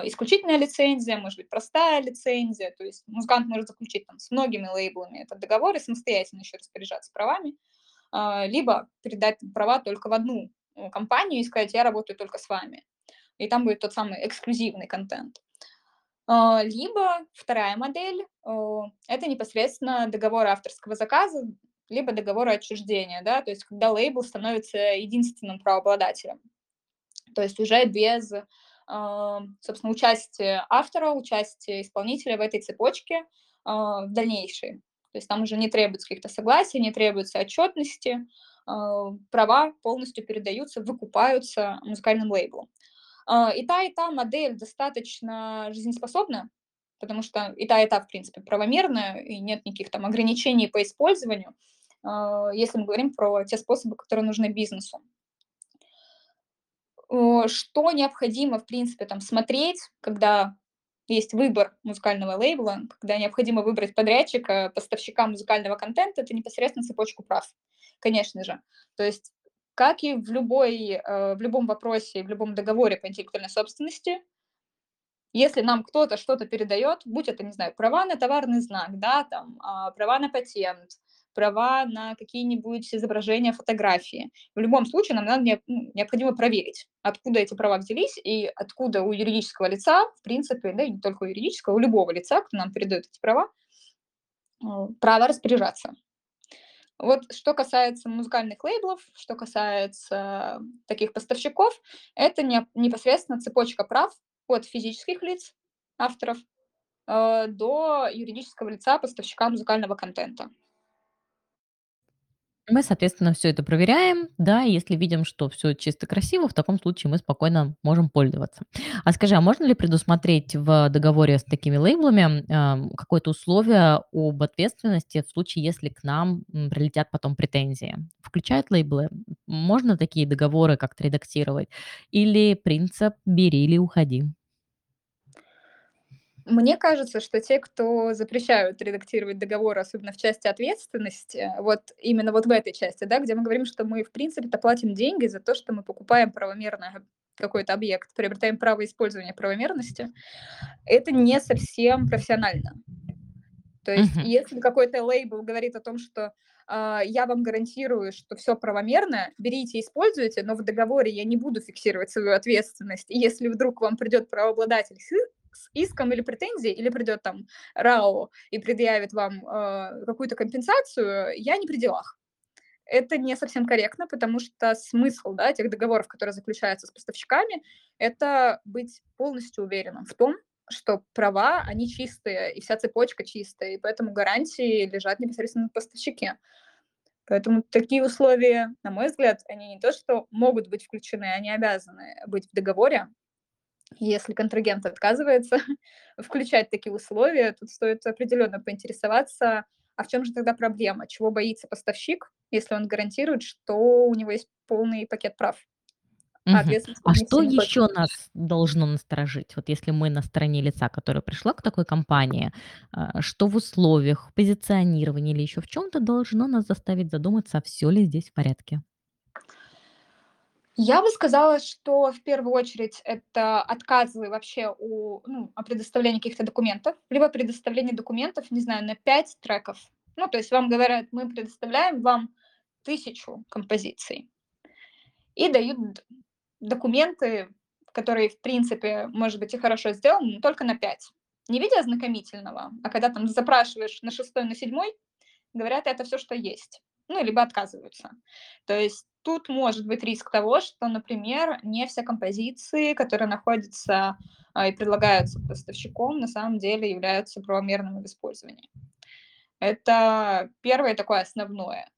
исключительная лицензия, может быть, простая лицензия. То есть музыкант может заключить там с многими лейблами этот договор и самостоятельно еще распоряжаться правами, а, либо передать права только в одну, м, компанию и сказать: "Я работаю только с вами". И там будет тот самый эксклюзивный контент. А, либо вторая модель, э, это непосредственно договор авторского заказа, либо договор отчуждения, да, то есть когда лейбл становится единственным правообладателем. То есть уже без, а, собственно, участия автора, участия исполнителя в этой цепочке, а, в дальнейшей. То есть там уже не требуется каких-то согласий, не требуется отчетности, а, права полностью передаются, выкупаются музыкальным лейблом. И та, и та модель достаточно жизнеспособна, потому что и та, и та, в принципе, правомерная, и нет никаких там ограничений по использованию, если мы говорим про те способы, которые нужны бизнесу. Э, что необходимо, в принципе, там смотреть, когда есть выбор музыкального лейбла, когда необходимо выбрать подрядчика, поставщика музыкального контента- это непосредственно цепочку прав, конечно же. То есть, как и в любой, э, в любом вопросе, в любом договоре по интеллектуальной собственности если нам кто-то что-то передает, будь это, не знаю, права на товарный знак, да, там, а, права на патент, права на какие-нибудь изображения, фотографии. В любом случае нам надо ну, необходимо проверить, откуда эти права взялись и откуда у юридического лица, в принципе, да и не только у юридического, у любого лица, кто нам передает эти права, э, право распоряжаться. Вот что касается музыкальных лейблов, что касается таких поставщиков, это не непосредственно цепочка прав от физических лиц, авторов, э, до юридического лица, поставщика музыкального контента. Мы, соответственно, всё это проверяем, да, и если видим, что всё чисто, красиво, в таком случае мы спокойно можем пользоваться. А скажи, а можно ли предусмотреть в договоре с такими лейблами, ам, какое-то условие об ответственности в случае, если к нам, прилетят потом претензии? Включают лейблы? Можно такие договоры как-то редактировать или принцип "бери или уходи"? Мне кажется, что те, кто запрещают редактировать договоры, особенно в части ответственности, вот именно вот в этой части, да, где мы говорим, что мы, в принципе-то, платим деньги за то, что мы покупаем правомерно какой-то объект, приобретаем право использования правомерности, это не совсем профессионально. То есть Мгм. если какой-то лейбл говорит о том, что, а, я вам гарантирую, что всё правомерно, берите, используйте, но в договоре я не буду фиксировать свою ответственность. И если вдруг вам придет правообладатель с иском или претензией, или придет там РАО и предъявит вам, а, какую-то компенсацию, я не при делах. Это не совсем корректно, потому что смысл, да, тех договоров, которые заключаются с поставщиками- это быть полностью уверенным в том, что права, они чистые, и вся цепочка чистая, и поэтому гарантии лежат непосредственно на поставщике. Поэтому такие условия, на мой взгляд, они не то что могут быть включены, они обязаны быть в договоре. Если контрагент отказывается включать такие условия, тут стоит определенно поинтересоваться, а в чём же тогда проблема? Чего боится поставщик, если он гарантирует, что у него есть полный пакет прав? а А что еще точно. нас должно насторожить? Вот если мы на стороне лица, которое пришло к такой компании, а, что в условиях, в позиционировании или еще в чем-то должно нас заставить задуматься, все ли здесь в порядке? Я бы сказала, что в первую очередь это отказы вообще у ну, о предоставлении каких-то документов, либо предоставление документов, не знаю, на 5 треков. Ну, то есть вам говорят: "Мы предоставляем вам тысячу композиций", и дают документы, которые, в принципе, может быть, и хорошо сделаны, но только на 5. Не в виде ознакомительного, а когда там запрашиваешь на шестой, на седьмой, говорят: "Это все, что есть". Ну, либо отказываются. То есть тут может быть риск того, что, например, не все композиции, которые находятся, а, и предлагаются поставщиком, на самом деле являются правомерными в использовании. Это первое такое основное.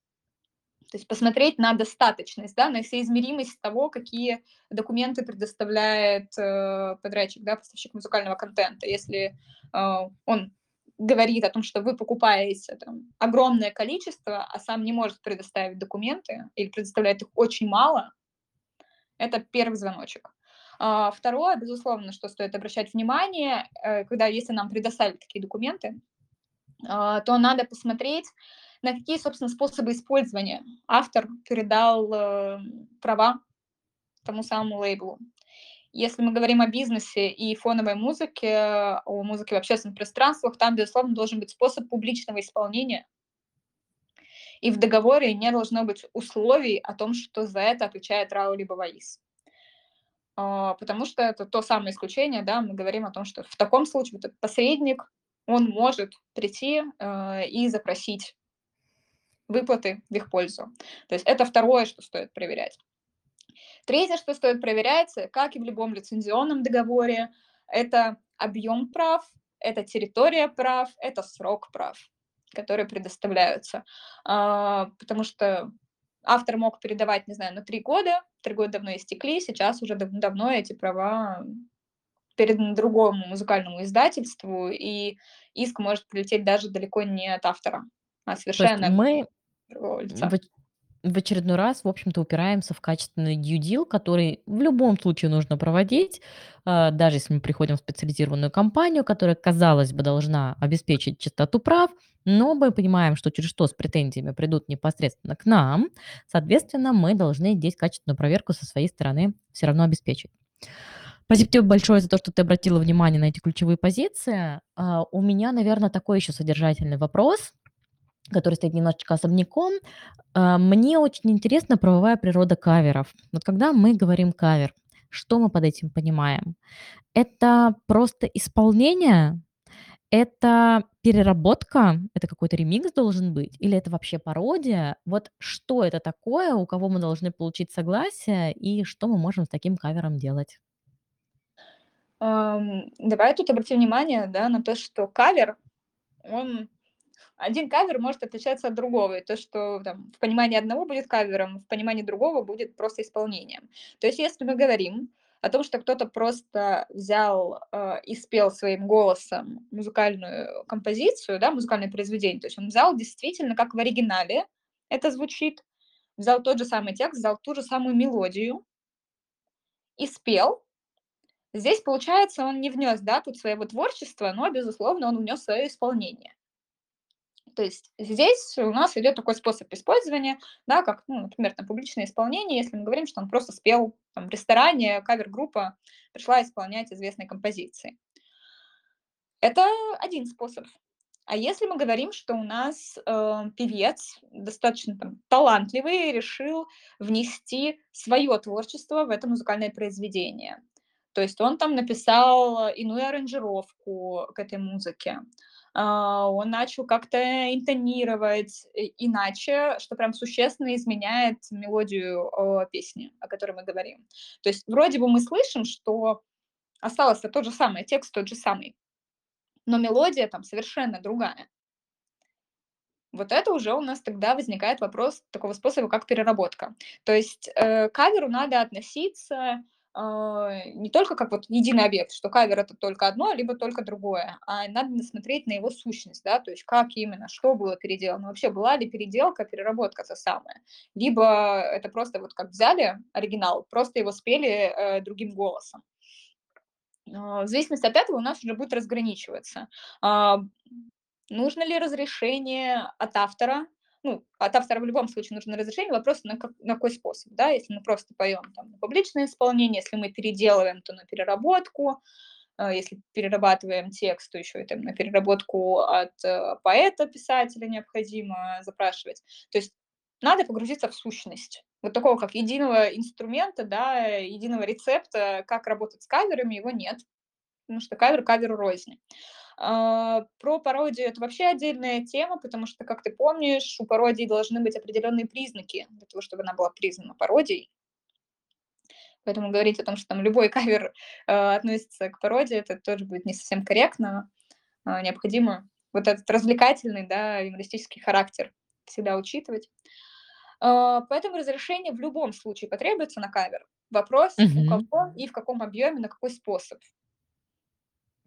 То есть посмотреть на достаточность, да, на соизмеримость того, какие документы предоставляет э, подрядчик, да, поставщик музыкального контента. Если э, он говорит о том, что вы покупаете там, огромное количество, а сам не может предоставить документы или предоставляет их очень мало, это первый звоночек. А, Второе, безусловно, что стоит обращать внимание, э, когда если нам предоставили такие документы, а, то надо посмотреть, на какие, собственно, способы использования автор передал э, права тому самому лейблу. Если мы говорим о бизнесе и фоновой музыке, о музыке в общественных пространствах, там, безусловно, должен быть способ публичного исполнения. И в договоре не должно быть условий о том, что за это отвечает РАО либо ВАИС. А, Потому что это то самое исключение, да, мы говорим о том, что в таком случае этот посредник, он может прийти э, и запросить выплаты в их пользу. То есть это второе, что стоит проверять. Третье, что стоит проверять, как и в любом лицензионном договоре, это объем прав, это территория прав, это срок прав, которые предоставляются. А, потому что автор мог передавать, не знаю, на три года, три года давно истекли, сейчас уже дав- давно эти права переданы другому музыкальному издательству, и иск может прилететь даже далеко не от автора, а совершенно от мы другого лица. В очередной раз, в общем-то, упираемся в качественный due deal, который в любом случае нужно проводить, а, даже если мы приходим в специализированную компанию, которая, казалось бы, должна обеспечить чистоту прав, но мы понимаем, что через что с претензиями придут непосредственно к нам. Соответственно, мы должны здесь качественную проверку со своей стороны все равно обеспечить. Спасибо тебе большое за то, что ты обратила внимание на эти ключевые позиции. А, у меня, наверное, такой еще содержательный вопрос, который стоит немножечко особняком. А, мне очень интересна правовая природа каверов. Вот когда мы говорим кавер, что мы под этим понимаем? Это просто исполнение? Это переработка? Это какой-то ремикс должен быть? Или это вообще пародия? Вот что это такое, у кого мы должны получить согласие и что мы можем с таким кавером делать? Давай тут обратим внимание, да, на то, что кавер, он один кавер может отличаться от другого. И то, что там в понимании одного будет кавером, в понимании другого будет просто исполнением. То есть если мы говорим о том, что кто-то просто взял, а, и спел своим голосом музыкальную композицию, да, музыкальное произведение, то есть он взял действительно, как в оригинале это звучит, взял тот же самый текст, взял ту же самую мелодию и спел, Здесь, получается, он не внес, да, тут своего творчества, но, безусловно, он внес свое исполнение. То есть здесь у нас идет такой способ использования, да, как, ну, например, там, публичное исполнение, если мы говорим, что он просто спел там, в ресторане, кавер-группа пришла исполнять известные композиции. Это один способ. А если мы говорим, что у нас э, певец достаточно там, талантливый, решил внести свое творчество в это музыкальное произведение. То есть он там написал иную аранжировку к этой музыке. А, Он начал как-то интонировать иначе, что прям существенно изменяет мелодию песни, о которой мы говорим. То есть вроде бы мы слышим, что осталось тот же самый, текст тот же самый, но мелодия там совершенно другая. Вот это уже у нас тогда возникает вопрос такого способа, как переработка. То есть, э, каверу надо относиться, не только как вот единый объект, что кавер- это только одно, либо только другое, а надо на смотреть на его сущность, да, то есть как именно, что было переделано, вообще была ли переделка, переработка та самая, либо это просто вот как взяли оригинал, просто его спели, э, другим голосом. А, в зависимости от этого у нас уже будет разграничиваться, а, нужно ли разрешение от автора. Ну, от автора в любом случае нужно разрешение, вопрос на как на какой способ, да. Если мы просто поем там на публичное исполнение, если мы переделываем, то на переработку, а, если перерабатываем текст, то еще и там на переработку от, э, поэта, писателя необходимо запрашивать. То есть надо погрузиться в сущность. Вот такого, как единого инструмента, да, единого рецепта, как работать с каверами, его нет, потому что кавер каверу рознь. А, про пародию- это вообще отдельная тема, потому что, как ты помнишь, у пародии должны быть определенные признаки для того, чтобы она была признана пародией. Поэтому говорить о том, что там любой кавер, э, относится к пародии, это тоже будет не совсем корректно. А, необходимо вот этот развлекательный, да, юмористический характер всегда учитывать. А, поэтому разрешение в любом случае потребуется на кавер. Вопрос: у Мгм. кого и в каком объеме, на какой способ.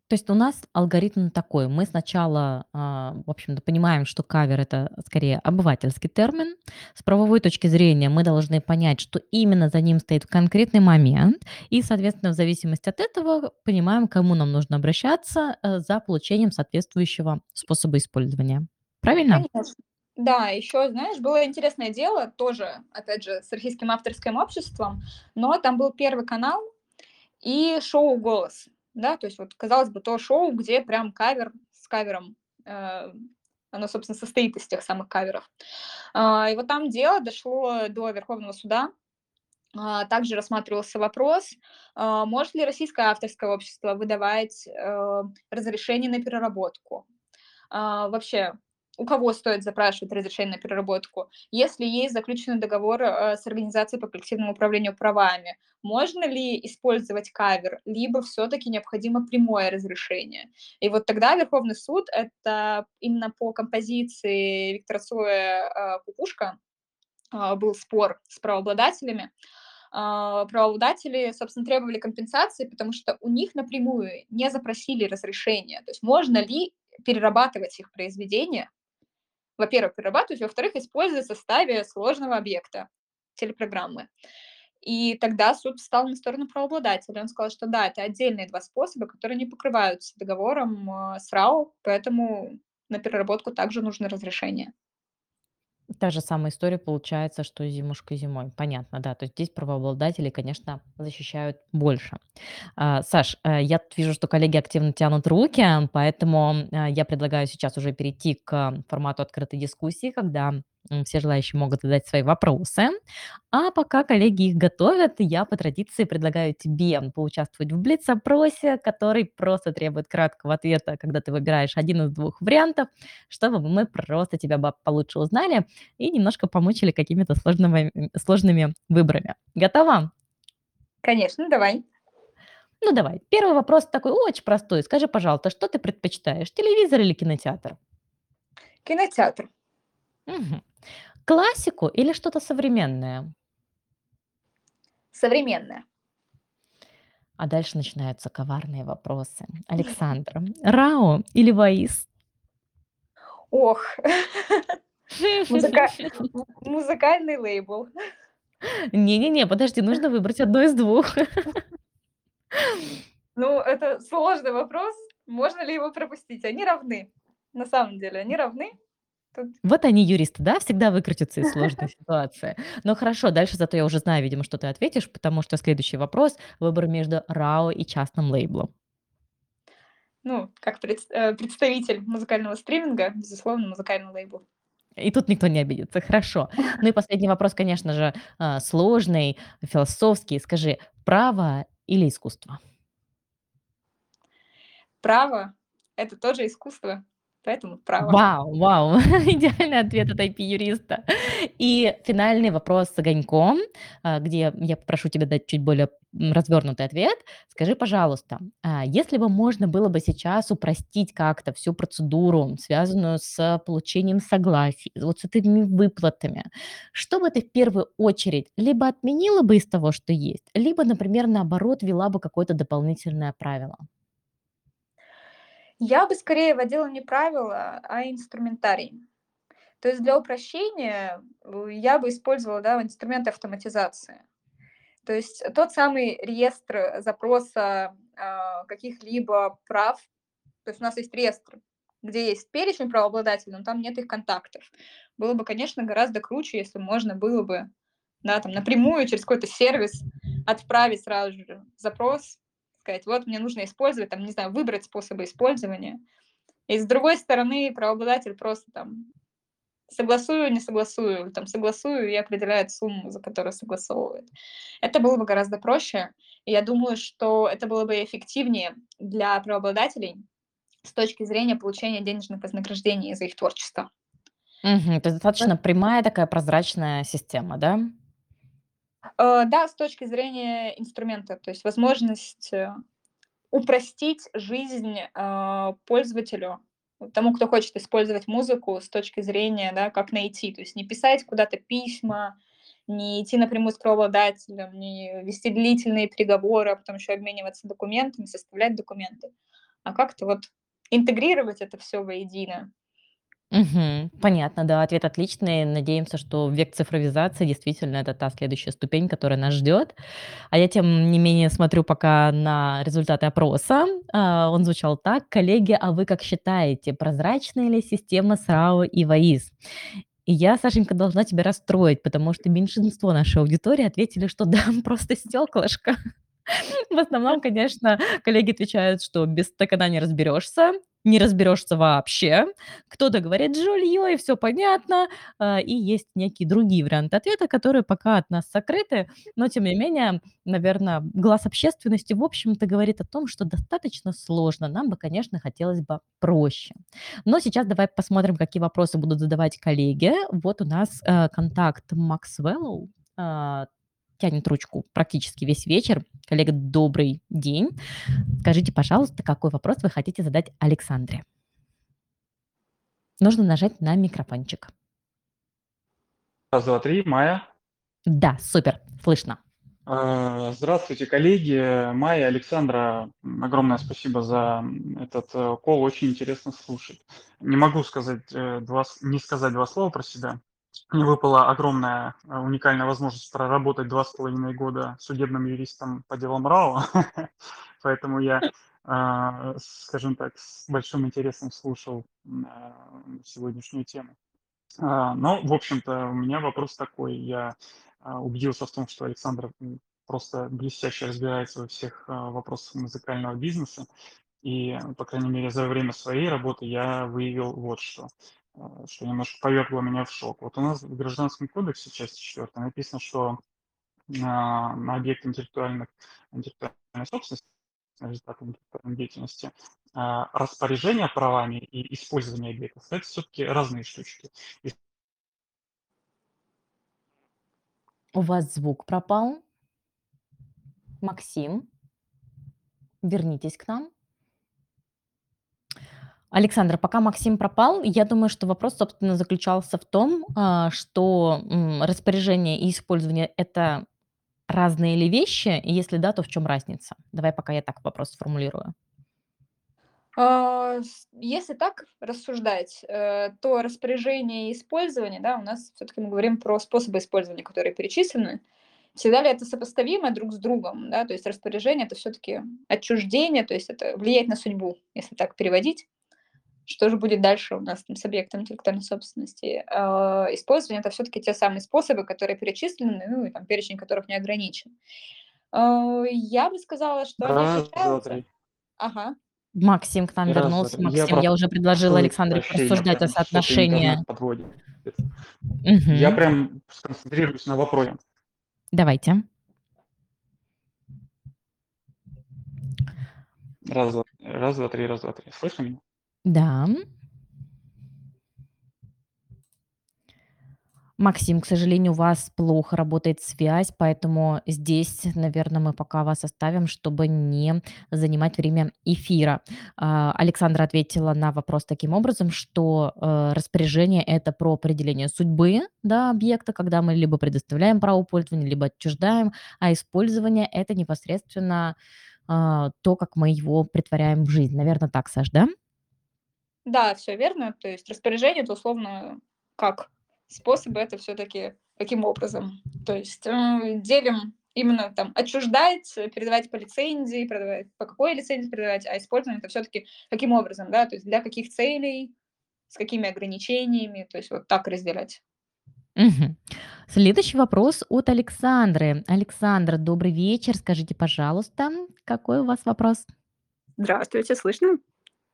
То есть у нас алгоритм такой: мы сначала, а, в общем-то, понимаем, что кавер- это скорее обывательский термин. С правовой точки зрения мы должны понять, что именно за ним стоит в конкретный момент, и, соответственно, в зависимости от этого понимаем, кому нам нужно обращаться, э, за получением соответствующего способа использования. Правильно? Конечно. Да, еще, знаешь, было интересное дело, тоже, опять же, с Российским авторским обществом, но там был Первый канал и шоу "Голос". Да, то есть вот, казалось бы, то шоу, где прям кавер с кавером, э, оно, собственно, состоит из тех самых каверов. А, и вот там дело дошло до Верховного суда. А, также рассматривался вопрос, а, может ли Российское авторское общество выдавать, э, разрешение на переработку. Вообще, у кого стоит запрашивать разрешение на переработку? Если есть заключенный договор, э, с организацией по коллективному управлению правами, можно ли использовать кавер, либо всё-таки необходимо прямое разрешение? И вот тогда Верховный суд- это именно по композиции Виктора Цоя, а, "Кукушка", а, был спор с правообладателями. Правообладатели, собственно, требовали компенсации, потому что у них напрямую не запросили разрешения. То есть можно ли перерабатывать их произведения? Во-первых, перерабатывать, во-вторых, использовать в составе сложного объекта телепрограммы. И тогда суд встал на сторону правообладателя. Он сказал, что да, это отдельные 2 способа, которые не покрываются договором, а, с РАО, поэтому на переработку также нужно разрешение. Та же самая история получается, что "Зимушка зимой". Понятно, да. То есть здесь правообладатели, конечно, защищают больше. А, Саш, э, я вижу, что коллеги активно тянут руки, поэтому, э, я предлагаю сейчас уже перейти к формату открытой дискуссии, когда, м, все желающие могут задать свои вопросы. А пока коллеги их готовят, я по традиции предлагаю тебе поучаствовать в блиц-опросе, который просто требует краткого ответа, когда ты выбираешь 1 из 2 вариантов, чтобы мы просто тебя бы получше узнали и немножко помучили какими-то сложными сложными выборами. Готова? Конечно, давай. Ну, давай. 1 вопрос такой очень простой. Скажи, пожалуйста, что ты предпочитаешь: телевизор или кинотеатр? Кинотеатр. Мгм. Классику или что-то современное? Современное. А дальше начинаются коварные вопросы. Александра: "РАО или ВАИС?" Ох, музыка м музыкальный лейбл. Не не не, подожди, нужно выбрать 1 из 2. Ну, это сложный вопрос. Можно ли его пропустить? Они равны. На самом деле они равны. Тут Вот они юристы, да, всегда выкрутятся из сложной ситуации. Ну, хорошо, дальше зато я уже знаю, видимо, что ты ответишь, потому что следующий вопрос- выбор между РАО и частным лейблом. Ну, как предс э, представитель музыкального стриминга, безусловно, музыкальный лейбл. И тут никто не обидится. Хорошо. Ну и последний вопрос, конечно же, а, сложный, философский. Скажи: право или искусство? Право- это тоже искусство. Поэтому право. Вау, вау, идеальный ответ от IP-юриста. И финальный вопрос с огоньком, а, где я попрошу тебя дать чуть более, развернутый ответ. Скажи, пожалуйста, а, если бы можно было бы сейчас упростить как-то всю процедуру, связанную с получением согласий, вот с этими выплатами, что бы ты в первую очередь либо отменила бы из того, что есть, либо, например, наоборот, ввела бы какое-то дополнительное правило? Я бы скорее вводила не правила, а инструментарий. То есть для упрощения, э, я бы использовала, да, инструменты автоматизации. То есть тот самый реестр запроса, а, каких-либо прав. То есть у нас есть реестр, где есть перечень правообладателей, но там нет их контактов. Было бы, конечно, гораздо круче, если можно было бы, да, там напрямую через какой-то сервис отправить сразу же запрос, сказать: "Вот мне нужно использовать", там, не знаю, выбрать способы использования. И с другой стороны, правообладатель просто там согласую, не согласую, там согласую и определяет сумму, за которую согласовывает. Это было бы гораздо проще. И я думаю, что это было бы эффективнее для правообладателей с точки зрения получения денежных вознаграждений за их творчество. Мгм. То есть Вот. достаточно прямая такая прозрачная система, да? Э, да, с точки зрения инструмента, то есть возможность, э, упростить жизнь, а, пользователю, тому, кто хочет использовать музыку с точки зрения, да, как найти. То есть не писать куда-то письма, не идти напрямую с правообладателем, не вести длительные переговоры, а потом еще обмениваться документами, составлять документы, а как-то вот интегрировать это всё воедино. Мгм. Понятно, да, ответ отличный. Надеемся, что век цифровизации действительно это та следующая ступень, которая нас ждет. А я, тем не менее, смотрю пока на результаты опроса. А, он звучал так: "Коллеги, а вы как считаете, прозрачная ли система СРАО и ВАИС?" И я, Сашенька, должна тебя расстроить, потому что меньшинство нашей аудитории ответили, что да, просто стёклышко. В основном, конечно, коллеги отвечают, что без стакана не разберёшься, не разберёшься вообще. Кто-то говорит: "Жульё", и всё понятно. А, и есть некие другие варианты ответа, которые пока от нас сокрыты. Но тем не менее, наверно, глаз общественности, в общем-то, говорит о том, что достаточно сложно. Нам бы, конечно, хотелось бы проще. Но сейчас давай посмотрим, какие вопросы будут задавать коллеги. Вот у нас, э, контакт Максвеллоу, а, тянет ручку практически весь вечер. Коллега, добрый день. Скажите, пожалуйста, какой вопрос вы хотите задать Александре? Нужно нажать на микрофончик. Раз, 2, 3. Майя. Да, супер, слышно. А, здравствуйте, коллеги. Майя, Александра, огромное спасибо за, этот, э, колл. Очень интересно слушать. Не могу сказать, э, 2 с не сказать 2 слова про себя. Мне выпала огромная, а, уникальная возможность проработать 2,5 года судебным юристом по делам РАО. Поэтому я, а, скажем так, с большим интересом слушал, а, сегодняшнюю тему. А, но, в общем-то, у меня вопрос такой. Я, убедился в том, что Александра, м, просто блестяще разбирается во всех, вопросах музыкального бизнеса. И, по крайней мере, за время своей работы я выявил вот что, что немножко повергло меня в шок. Вот у нас в Гражданском кодексе, части 4, написано, что на на объект интеллектуальных интеллектуальной собственности, результаты интеллектуальной деятельности, а, распоряжение правами и использование объектов- это всё-таки разные штучки. У вас звук пропал. Максим. Вернитесь к нам. Александра, пока Максим пропал, я думаю, что вопрос, собственно, заключался в том, а, что, распоряжение и использование- это разные ли вещи? И если да, то в чём разница? Давай пока я так вопрос сформулирую. А, если так рассуждать, э, то распоряжение и использование, да, у нас всё-таки мы говорим про способы использования, которые перечислены. Всегда ли это сопоставимо друг с другом, да? То есть распоряжение- это всё-таки отчуждение, то есть это влияет на судьбу, если так переводить. Что же будет дальше у нас там с объектом интеллектуальной собственности? А, использование- это всё-таки те самые способы, которые перечислены, ну и там перечень которых не ограничен. А, я бы сказала, что они Раз, 2, отличаются 3. Ага. Максим к нам Раз, 2, вернулся. 3. Я Максим, я уже предложила Александре прощения, порассуждать о прям что-то соотношении интернет подводит. Я прям сконцентрируюсь на вопросе. Давайте. Раз, два раз, 2, 3, раз, 2, 3. Слышно меня? Да. Максим, к сожалению, у вас плохо работает связь, поэтому здесь, наверное, мы пока вас оставим, чтобы не занимать время эфира. А, Александра ответила на вопрос таким образом, что э, распоряжение– это про определение судьбы да, объекта, когда мы либо предоставляем право пользования, либо отчуждаем, а использование– это непосредственно а, то, как мы его притворяем в жизнь. Наверное, так, Саш, да? Да, всё верно. То есть распоряжение- это условно как способы, это всё-таки каким образом. То есть, э, делим именно там отчуждать, передавать по лицензии, продавать по какой лицензии передавать, а использование- это всё-таки каким образом, да, то есть для каких целей, с какими ограничениями, то есть вот так разделять. Следующий вопрос от Александры. Александра, добрый вечер. Скажите, пожалуйста, какой у вас вопрос? Здравствуйте, слышно?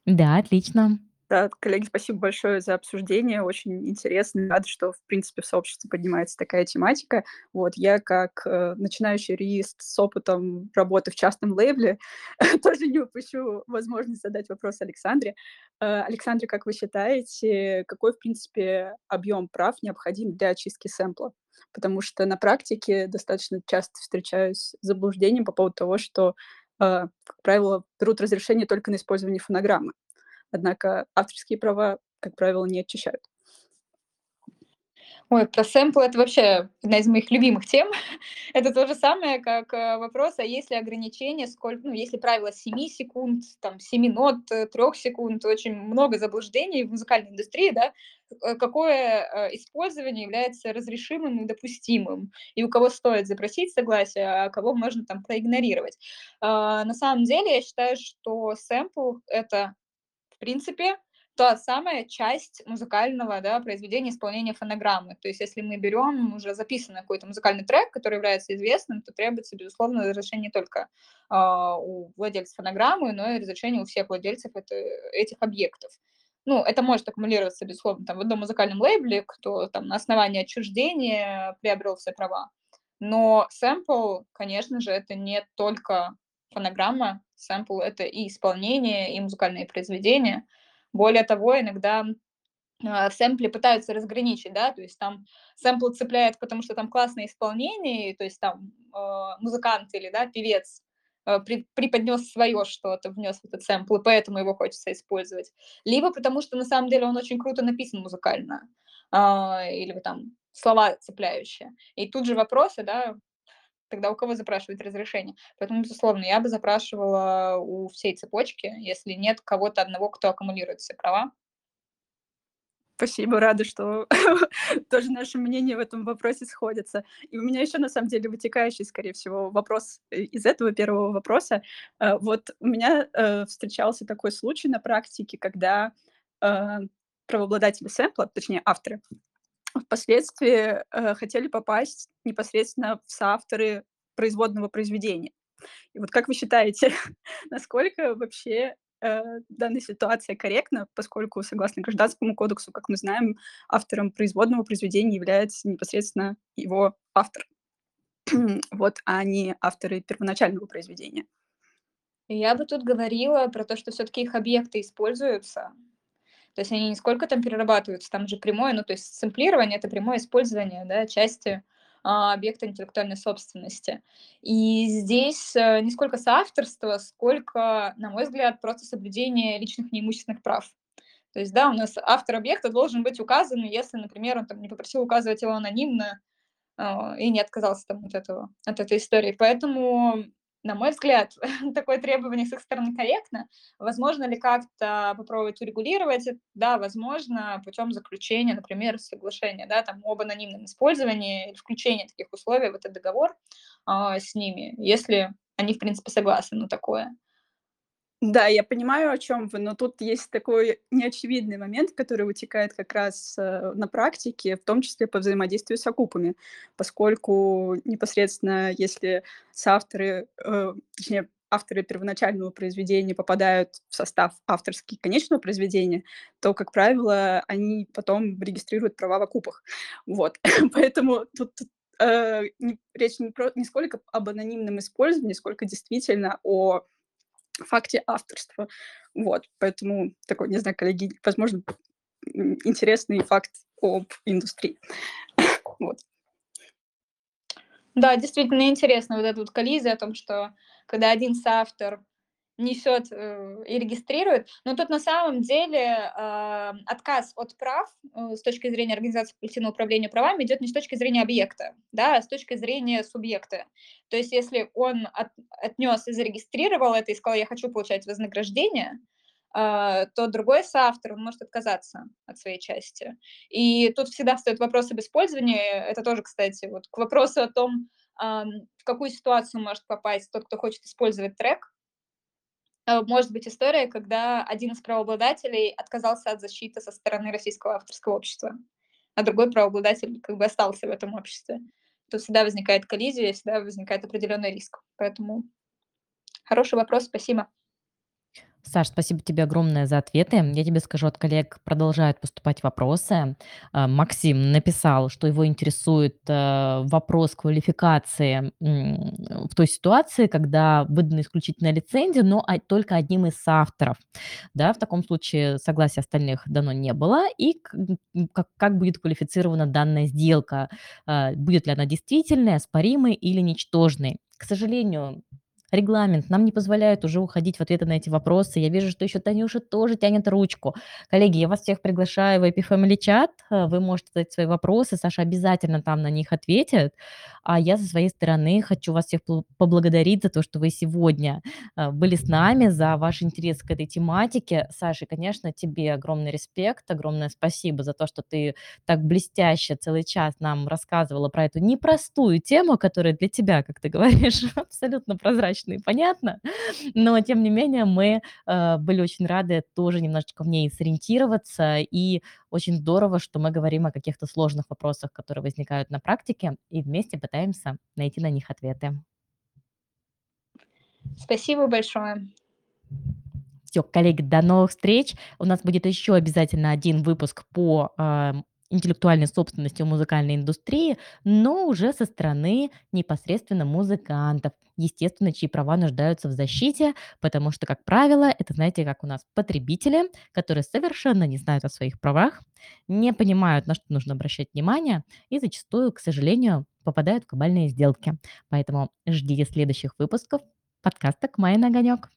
Да, отлично. Да, коллеги, спасибо большое за обсуждение. Очень интересно. Рада, что, в принципе, в сообществе поднимается такая тематика. Вот я как, э, начинающий юрист с опытом работы в частном лейбле тоже не упущу возможность задать вопрос Александре. Э, Александра, как вы считаете, какой, в принципе, объем прав необходим для очистки сэмпла? Потому что на практике достаточно часто встречаюсь с заблуждением по поводу того, что, э, как правило, берут разрешение только на использование фонограммы. Однако авторские права, как правило, не очищают. Ой, про сэмплы- это вообще одна из моих любимых тем. Это то же самое, как, э, вопрос, а есть ли ограничение, сколь ну, есть ли правило 7 секунд, там, 7 нот, 3 секунд. Очень много заблуждений в музыкальной индустрии, да. Э, какое, э, использование является разрешимым и допустимым, и у кого стоит запросить согласие, а кого можно там проигнорировать. А, на самом деле, я считаю, что сэмпл- это, в принципе, та самая часть музыкального, да, произведения, исполнения фонограммы. То есть если мы берем уже записанный какой-то музыкальный трек, который является известным, то требуется, безусловно, разрешение не только, а, у владельца фонограммы, но и разрешение у всех владельцев это этих объектов. Ну, это может аккумулироваться, безусловно, там в одном музыкальном лейбле, кто там на основании отчуждения приобрел все права. Но сэмпл, конечно же, это не только фонограмма. Сэмпл- это и исполнение, и музыкальные произведения. Более того, иногда, а, в сэмпле пытаются разграничить, да, то есть там сэмпл цепляет, потому что там классное исполнение, то есть там, а, музыкант или, да, певец, а, при преподнёс своё что-то, внёс в этот сэмпл, и поэтому его хочется использовать. Либо потому, что на самом деле он очень круто написан музыкально, а, или там слова цепляющие. И тут же вопросы, да, тогда у кого запрашивать разрешение? Поэтому, безусловно, я бы запрашивала у всей цепочки, если нет кого-то одного, кто аккумулирует все права. Спасибо, рада, что тоже наши мнения в этом вопросе сходятся. И у меня ещё, на самом деле, вытекающий, скорее всего, вопрос и из этого первого вопроса. Э, вот у меня, э, встречался такой случай на практике, когда, э, правообладатели сэмпла, точнее авторы, впоследствии, э, хотели попасть непосредственно в соавторы производного произведения. И вот как вы считаете, насколько вообще, э, данная ситуация корректна, поскольку, согласно Гражданскому кодексу, как мы знаем, автором производного произведения является непосредственно его автор, вот, а не авторы первоначального произведения? Я бы тут говорила про то, что всё-таки их объекты используются. То есть они не сколько там перерабатываются, там же прямое, ну, то есть сэмплирование- это прямое использование, да, части, а, объекта интеллектуальной собственности. И здесь, э, не сколько соавторство, сколько, на мой взгляд, просто соблюдение личных неимущественных прав. То есть, да, у нас автор объекта должен быть указан, если, например, он там не попросил указывать его анонимно, а, и не отказался там от этого от этой истории. Поэтому, на мой взгляд, такое требование с их стороны корректно. Возможно ли как-то попробовать урегулировать это? Да, возможно, путём заключения, например, соглашения, да, там об анонимном использовании или включения таких условий в этот договор, а, с ними, если они, в принципе, согласны на такое. Да, я понимаю, о чём вы, но тут есть такой неочевидный момент, который вытекает как раз, э, на практике, в том числе по взаимодействию с окупами. Поскольку непосредственно, если соавторы, э, точнее, авторы первоначального произведения попадают в состав авторский конечного произведения, то, как правило, они потом регистрируют права в окупах. Вот. Поэтому тут, э, речь не про не сколько об анонимном использовании, сколько действительно о факте авторства. Вот. Поэтому такой, не знаю, коллеги, возможно, интересный факт об индустрии. Вот. Да, действительно интересно вот эта вот коллизия о том, что когда один соавтор несет, э, и регистрирует. Но тут на самом деле, а, отказ от прав, э, с точки зрения организации коллективного управления правами идет не с точки зрения объекта, да, а с точки зрения субъекта. То есть если он от отнес и зарегистрировал это, и сказал: "Я хочу получать вознаграждение", а, то другой соавтор, он может отказаться от своей части. И тут всегда встаёт вопрос об использовании. Это тоже, кстати, вот к вопросу о том, в какую ситуацию может попасть тот, кто хочет использовать трек. Э, может быть история, когда один из правообладателей отказался от защиты со стороны Российского авторского общества, а другой правообладатель как бы остался в этом обществе. Тут всегда возникает коллизия, всегда возникает определенный риск. Поэтому хороший вопрос, спасибо. Саш, спасибо тебе огромное за ответы. Я тебе скажу, от коллег продолжают поступать вопросы. А, Максим написал, что его интересует э, вопрос квалификации в той ситуации, когда выдана исключительная лицензия, но а- только одним из авторов. Да, в таком случае согласия остальных дано не было. И как, как будет квалифицирована данная сделка? А, Будет ли она действительной, оспоримой или ничтожной? К сожалению, Регламент нам не позволяет уже уходить в ответы на эти вопросы. Я вижу, что еще Танюша тоже тянет ручку. Коллеги, я вас всех приглашаю в IP чат. Вы можете задать свои вопросы. Саша обязательно там на них ответит. А я со своей стороны хочу вас всех поблагодарить за то, что вы сегодня э, были с нами, за ваш интерес к этой тематике. Саша, конечно, тебе огромный респект, огромное спасибо за то, что ты так блестяще целый час нам рассказывала про эту непростую тему, которая для тебя, как ты говоришь, абсолютно прозрачна и понятна. Но, тем не менее, мы э, были очень рады тоже немножечко в ней сориентироваться. И очень здорово, что мы говорим о каких-то сложных вопросах, которые возникают на практике, и вместе пытаемся найти на них ответы. Спасибо большое. Все, коллеги, до новых встреч. У нас будет еще обязательно один выпуск по а, интеллектуальной собственности в музыкальной индустрии, но уже со стороны непосредственно музыкантов, естественно, чьи права нуждаются в защите, потому что, как правило, это, знаете, как у нас потребители, которые совершенно не знают о своих правах, не понимают, на что нужно обращать внимание, и зачастую, к сожалению, попадают в кабальные сделки. Поэтому ждите следующих выпусков подкаста «К Майя на огонек».